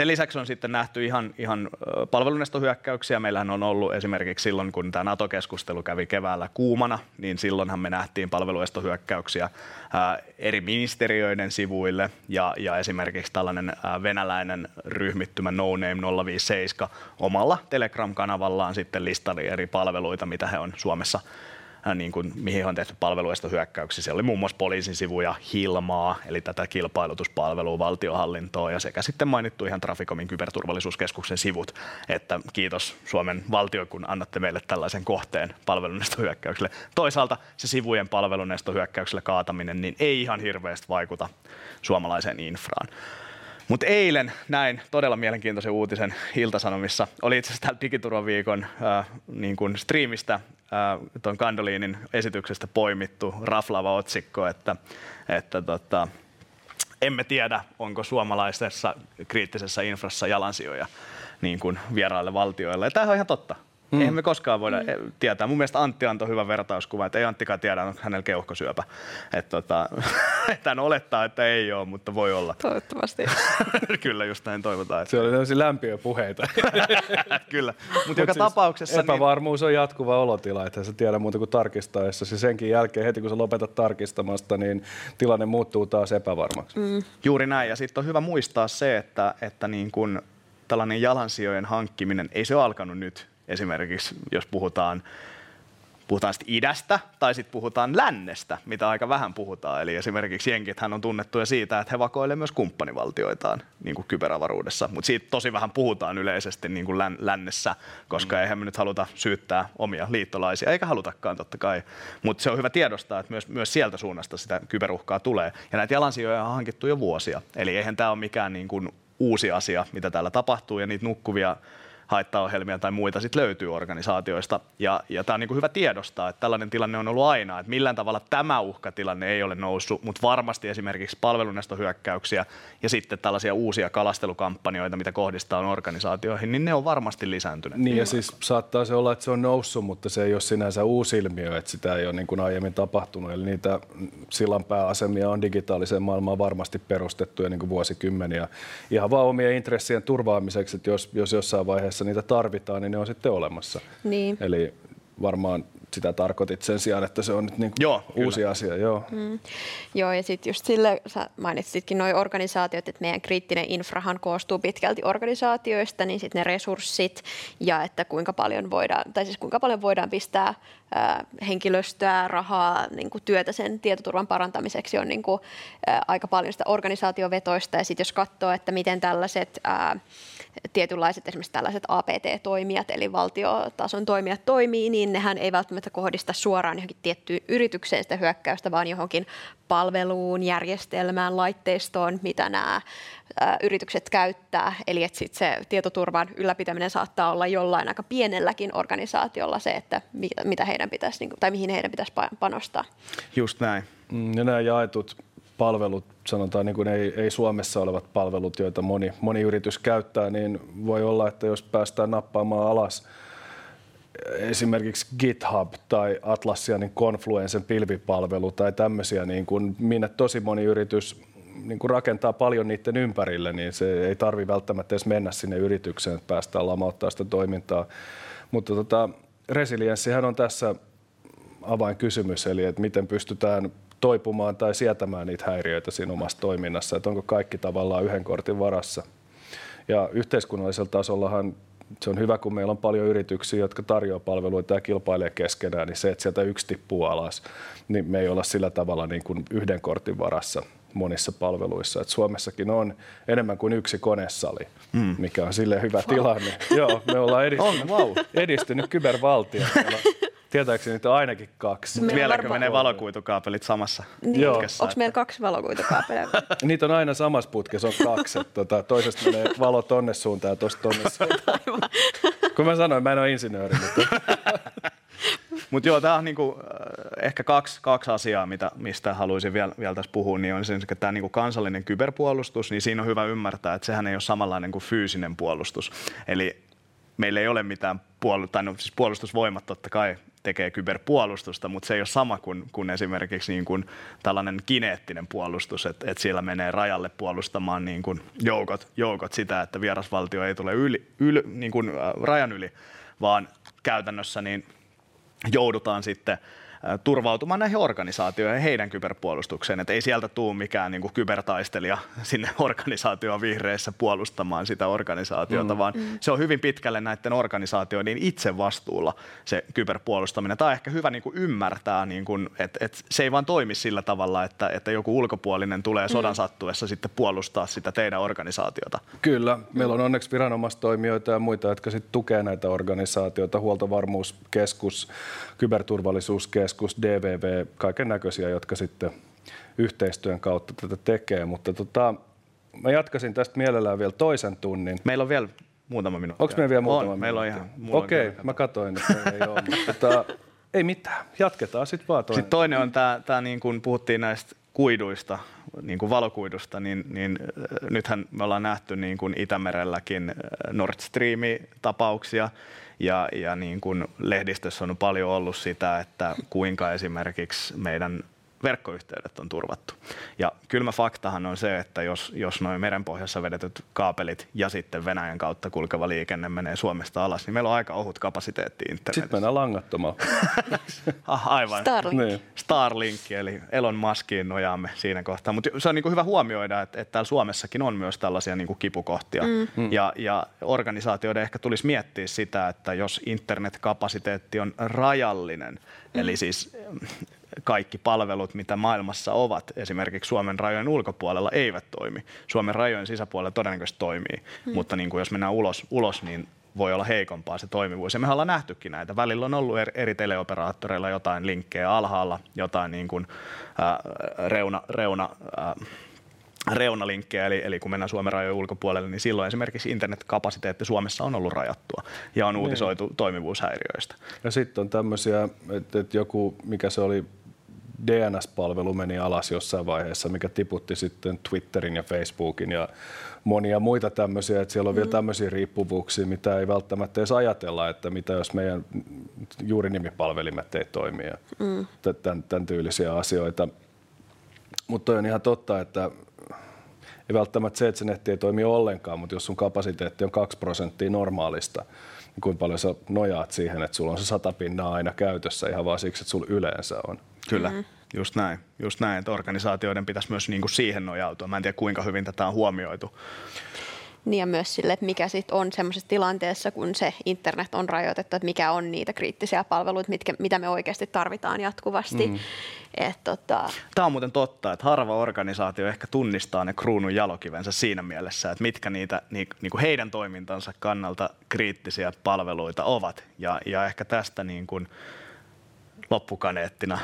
Sen lisäksi on sitten nähty ihan, ihan palvelunestohyökkäyksiä. Meillähän on ollut esimerkiksi silloin, kun tämä NATO-keskustelu kävi keväällä kuumana, niin silloinhan me nähtiin palvelunestohyökkäyksiä eri ministeriöiden sivuille ja, ja esimerkiksi tällainen venäläinen ryhmittymä No Name 057 omalla Telegram-kanavallaan sitten listali eri palveluita, mitä he on Suomessa niin kuin, mihin on tehty palveluista hyökkäyksiä. Se oli muun muassa poliisin sivuja Hilmaa, eli tätä kilpailutuspalvelua, valtiohallintoa ja sekä sitten mainittu ihan Traficomin kyberturvallisuuskeskuksen sivut, että kiitos Suomen valtio, kun annatte meille tällaisen kohteen palvelunestohyökkäykselle. Toisaalta se sivujen palvelunestohyökkäykselle kaataminen niin ei ihan hirveästi vaikuta suomalaiseen infraan. Mutta eilen näin todella mielenkiintoisen uutisen Iltasanomissa. Oli itse asiassa Digiturvaviikon äh, niin striimistä äh, tuon Kandoliinin esityksestä poimittu raflava otsikko, että, että tota, emme tiedä, onko suomalaisessa kriittisessä infrassa jalansijoja niin kuin vieraille valtioille. Ja tämähän on ihan totta. Mm. Eihän me koskaan voida mm. tietää. Mun mielestä Antti antoi hyvän vertauskuvan, että ei Anttikaan tiedä, onko hänellä keuhkosyöpä. Että tota, hän olettaa, että ei ole, mutta voi olla. Toivottavasti. Kyllä, just näin toivotaan. Että... Se oli tämmöisiä lämpiä puheita. Kyllä, mutta Mut joka siis tapauksessa... Epävarmuus niin... on jatkuva olotila, että sä tiedä muuta kuin tarkistaessa. Ja senkin jälkeen heti kun sä lopetat tarkistamasta, niin tilanne muuttuu taas epävarmaksi. Mm. Juuri näin, ja sitten on hyvä muistaa se, että, että niin kun tällainen jalansijojen hankkiminen, ei se ole alkanut nyt esimerkiksi, jos puhutaan puhutaan sitten idästä tai sitten puhutaan lännestä, mitä aika vähän puhutaan. Eli esimerkiksi jenkithän on tunnettuja siitä, että he vakoilevat myös kumppanivaltioitaan niin kuin kyberavaruudessa, mutta siitä tosi vähän puhutaan yleisesti niin kuin lännessä, koska mm. eihän me nyt haluta syyttää omia liittolaisia, eikä halutakaan totta kai. Mutta se on hyvä tiedostaa, että myös, myös sieltä suunnasta sitä kyberuhkaa tulee. Ja näitä jalansijoja on hankittu jo vuosia. Eli eihän tämä ole mikään niin kuin uusi asia, mitä täällä tapahtuu, ja niitä nukkuvia haittaohjelmia tai muita sit löytyy organisaatioista. Ja, ja tämä on niin hyvä tiedostaa, että tällainen tilanne on ollut aina, että millään tavalla tämä uhkatilanne ei ole noussut, mutta varmasti esimerkiksi palvelunestohyökkäyksiä ja sitten tällaisia uusia kalastelukampanjoita, mitä kohdistaa organisaatioihin, niin ne on varmasti lisääntyneet. Niin ja siis saattaa se olla, että se on noussut, mutta se ei ole sinänsä uusi ilmiö, että sitä ei ole niin kuin aiemmin tapahtunut. Eli niitä sillanpääasemia on digitaaliseen maailmaan varmasti perustettu jo niin kuin vuosikymmeniä ihan vaan omien intressien turvaamiseksi, että jos, jos jossain vaiheessa vaiheessa niitä tarvitaan, niin ne on sitten olemassa. Niin. Eli varmaan sitä tarkoitit sen sijaan, että se on nyt niin joo, uusi kyllä. asia. Joo. Mm. joo, ja sitten just sille, sä mainitsitkin nuo organisaatiot, että meidän kriittinen infrahan koostuu pitkälti organisaatioista, niin sitten ne resurssit ja että kuinka paljon voidaan, tai siis kuinka paljon voidaan pistää ää, henkilöstöä, rahaa, niin kuin työtä sen tietoturvan parantamiseksi on niin kuin, ää, aika paljon sitä organisaatiovetoista, ja sitten jos katsoo, että miten tällaiset ää, tietynlaiset esimerkiksi tällaiset APT-toimijat, eli valtiotason toimijat toimii, niin nehän ei välttämättä kohdista suoraan johonkin tiettyyn yritykseen sitä hyökkäystä, vaan johonkin palveluun, järjestelmään, laitteistoon, mitä nämä yritykset käyttää. Eli että sit se tietoturvan ylläpitäminen saattaa olla jollain aika pienelläkin organisaatiolla se, että mitä heidän pitäisi, niin tai mihin heidän pitäisi panostaa. Just näin. Mm, ja nämä jaetut palvelut, sanotaan niin kuin ei, ei Suomessa olevat palvelut, joita moni, moni yritys käyttää, niin voi olla, että jos päästään nappaamaan alas esimerkiksi GitHub tai Atlassianin Confluencen pilvipalvelu tai tämmöisiä, niin kuin, minne tosi moni yritys niin kuin rakentaa paljon niiden ympärille, niin se ei tarvi välttämättä edes mennä sinne yritykseen, että päästään lamauttaa sitä toimintaa. Mutta tota, resilienssihän on tässä avainkysymys, eli että miten pystytään toipumaan tai sietämään niitä häiriöitä siinä omassa toiminnassa, että onko kaikki tavallaan yhden kortin varassa. Ja yhteiskunnallisella tasollahan se on hyvä, kun meillä on paljon yrityksiä, jotka tarjoaa palveluita ja kilpailee keskenään, niin se, että sieltä yksi tippuu alas, niin me ei olla sillä tavalla niin kuin yhden kortin varassa monissa palveluissa. Et Suomessakin on enemmän kuin yksi konesali, mm. mikä on sille hyvä tilanne. Joo, me ollaan edistynyt, on, wow. edistynyt kybervaltio. Tietääkseni niitä on ainakin kaksi. Meillä Vieläkö varmaan... menee valokuitukaapelit samassa niin. Joo. Onko meillä kaksi valokuitukaapelia? niitä on aina samassa putkessa, on kaksi. Tota, toisesta menee valo tonne suuntaan ja tosta tonne suuntaan. Kun mä sanoin, mä en ole insinööri. Mutta Mutta joo, tämä on niinku, ehkä kaksi, kaksi asiaa, mitä, mistä haluaisin vielä, vielä tässä puhua, niin on se, että tämä niin kuin kansallinen kyberpuolustus, niin siinä on hyvä ymmärtää, että sehän ei ole samanlainen kuin fyysinen puolustus. Eli meillä ei ole mitään puol- tai no, siis puolustusvoimat totta kai tekee kyberpuolustusta, mutta se ei ole sama kuin, kuin esimerkiksi niin kuin tällainen kineettinen puolustus, että, että siellä menee rajalle puolustamaan niin kuin joukot, joukot sitä, että vierasvaltio ei tule yli, yli, niin kuin, äh, rajan yli, vaan käytännössä niin joudutaan sitten turvautumaan näihin organisaatioihin ja heidän kyberpuolustukseen. Että ei sieltä tule mikään niin kuin kybertaistelija sinne organisaatioon vihreissä puolustamaan sitä organisaatiota, mm. vaan mm. se on hyvin pitkälle näiden organisaatioiden itse vastuulla se kyberpuolustaminen. Tämä on ehkä hyvä niin kuin ymmärtää, niin kuin, että, että se ei vaan toimi sillä tavalla, että, että joku ulkopuolinen tulee sodan mm. sattuessa sitten puolustaa sitä teidän organisaatiota. Kyllä. Meillä on onneksi viranomaistoimijoita ja muita, jotka sitten tukee näitä organisaatioita, huoltovarmuuskeskus, kyberturvallisuuskeskus, keskus, DVV, kaiken näköisiä, jotka sitten yhteistyön kautta tätä tekee. Mutta tota, mä jatkaisin tästä mielellään vielä toisen tunnin. Meillä on vielä muutama minuutti. Onko meillä vielä muutama on, meillä on ihan. Okei, okay, mä katsoin, että ei ole. Mutta tota, ei mitään, jatketaan sitten vaan toinen. Sitten toinen on tämä, tämä niin kuin puhuttiin näistä kuiduista, niin kuin valokuidusta, niin, niin äh, nythän me ollaan nähty niin kuin Itämerelläkin äh, Nord Stream-tapauksia, ja, ja niin kuin lehdistössä on paljon ollut sitä, että kuinka esimerkiksi meidän verkkoyhteydet on turvattu. Ja kylmä faktahan on se, että jos, jos noin merenpohjassa vedetyt kaapelit ja sitten Venäjän kautta kulkeva liikenne menee Suomesta alas, niin meillä on aika ohut kapasiteetti internetissä. Sitten mennään langattomalla. ah, aivan. Starlink. Niin. Starlink, eli Elon Muskiin nojaamme siinä kohtaa. Mutta se on niin kuin hyvä huomioida, että, että täällä Suomessakin on myös tällaisia niin kuin kipukohtia. Mm. Ja, ja organisaatioiden ehkä tulisi miettiä sitä, että jos internetkapasiteetti on rajallinen, mm. eli siis kaikki palvelut, mitä maailmassa ovat, esimerkiksi Suomen rajojen ulkopuolella, eivät toimi. Suomen rajojen sisäpuolella todennäköisesti toimii, hmm. mutta niin kuin jos mennään ulos, ulos, niin voi olla heikompaa se toimivuus. Ja me ollaan nähtykin näitä. Välillä on ollut eri teleoperaattoreilla jotain linkkejä alhaalla, jotain niin kuin, äh, reuna, reuna äh, reunalinkkejä, eli, eli kun mennään Suomen rajojen ulkopuolelle, niin silloin esimerkiksi internetkapasiteetti Suomessa on ollut rajattua ja on niin. uutisoitu niin. toimivuushäiriöistä. Ja sitten on tämmöisiä, että, että joku, mikä se oli, DNS-palvelu meni alas jossain vaiheessa, mikä tiputti sitten Twitterin ja Facebookin ja monia muita tämmöisiä, että siellä on mm. vielä tämmöisiä riippuvuuksia, mitä ei välttämättä edes ajatella, että mitä jos meidän juurinimipalvelimet ei toimi ja mm. tämän, tämän tyylisiä asioita. Mutta on ihan totta, että ei välttämättä se, että se netti ei toimi ollenkaan, mutta jos sun kapasiteetti on 2 prosenttia normaalista, niin kuinka paljon sä nojaat siihen, että sulla on se sata pinnaa aina käytössä ihan vaan siksi, että sulla yleensä on. Kyllä. Mm-hmm. Just näin, just näin, että organisaatioiden pitäisi myös niin kuin siihen nojautua. Mä en tiedä, kuinka hyvin tätä on huomioitu. Niin ja myös sille, että mikä sitten on semmoisessa tilanteessa, kun se internet on rajoitettu, että mikä on niitä kriittisiä palveluita, mitkä, mitä me oikeasti tarvitaan jatkuvasti. Mm. Et, tota... Tämä on muuten totta, että harva organisaatio ehkä tunnistaa ne kruunun jalokivensä siinä mielessä, että mitkä niitä niin, niin kuin heidän toimintansa kannalta kriittisiä palveluita ovat. Ja, ja ehkä tästä niin kuin, loppukaneettina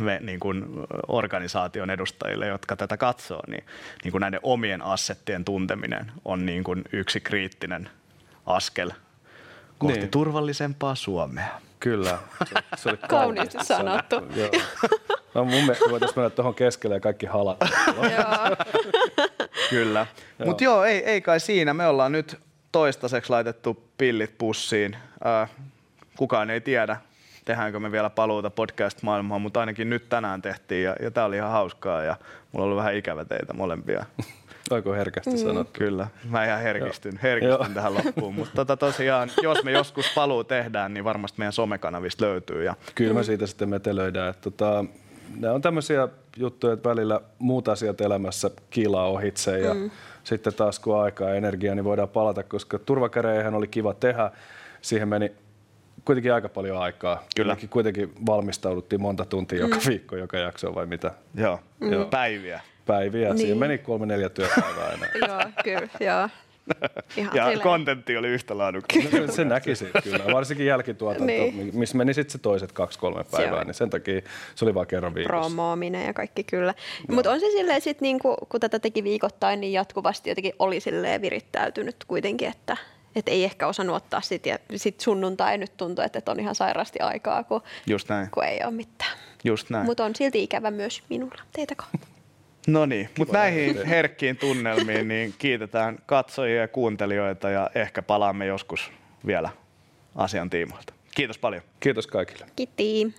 me niin kuin organisaation edustajille, jotka tätä katsoo, niin, niin kuin näiden omien assettien tunteminen on niin kuin yksi kriittinen askel kohti niin. turvallisempaa Suomea. Kyllä. Se, se oli kauniisti sanottu. Joo. No mun mielestä voitaisiin mennä tuohon keskelle ja kaikki halat. Kyllä. Mutta joo, ei, ei kai siinä. Me ollaan nyt toistaiseksi laitettu pillit pussiin. Äh, kukaan ei tiedä, tehdäänkö me vielä paluuta podcast-maailmaan, mutta ainakin nyt tänään tehtiin ja, ja tämä oli ihan hauskaa ja mulla oli vähän ikävä teitä molempia. Oiko herkästi mm. sanottu? Kyllä, mä ihan herkistyn, herkistyn tähän loppuun, mutta tota tosiaan, jos me joskus paluu tehdään, niin varmasti meidän somekanavista löytyy. Ja... Kyllä me siitä sitten metelöidään. Että tota, nämä on tämmöisiä juttuja, että välillä muut asiat elämässä kiilaa ohitse ja mm. sitten taas kun aikaa ja energiaa, niin voidaan palata, koska turvakäreihän oli kiva tehdä. Siihen meni kuitenkin aika paljon aikaa. Kyllä. Kuitenkin valmistauduttiin monta tuntia mm. joka viikko, joka jakso vai mitä? Joo, mm. Joo. päiviä. Päiviä, niin. siihen meni kolme neljä työpäivää aina. joo, kyllä, joo. Ihan ja silleen. kontentti oli yhtä laadukasta. se, se näki siitä kyllä, varsinkin jälkituotanto, niin. missä meni sitten se toiset kaksi-kolme päivää, Joo. niin sen takia se oli vain kerran viikossa. Promoominen ja kaikki kyllä. Mutta on se silleen sit niinku, kun tätä teki viikoittain, niin jatkuvasti jotenkin oli silleen virittäytynyt kuitenkin, että et ei ehkä osannut ottaa sit, ja sit sunnuntai nyt tuntuu, että on ihan sairaasti aikaa, kun, Just näin. kun ei ole mitään. Just näin. Mutta on silti ikävä myös minulla teitä kohtaan. No niin, mutta näihin herkkiin tunnelmiin niin kiitetään katsojia ja kuuntelijoita ja ehkä palaamme joskus vielä asian tiimoilta. Kiitos paljon. Kiitos kaikille. Kiitti.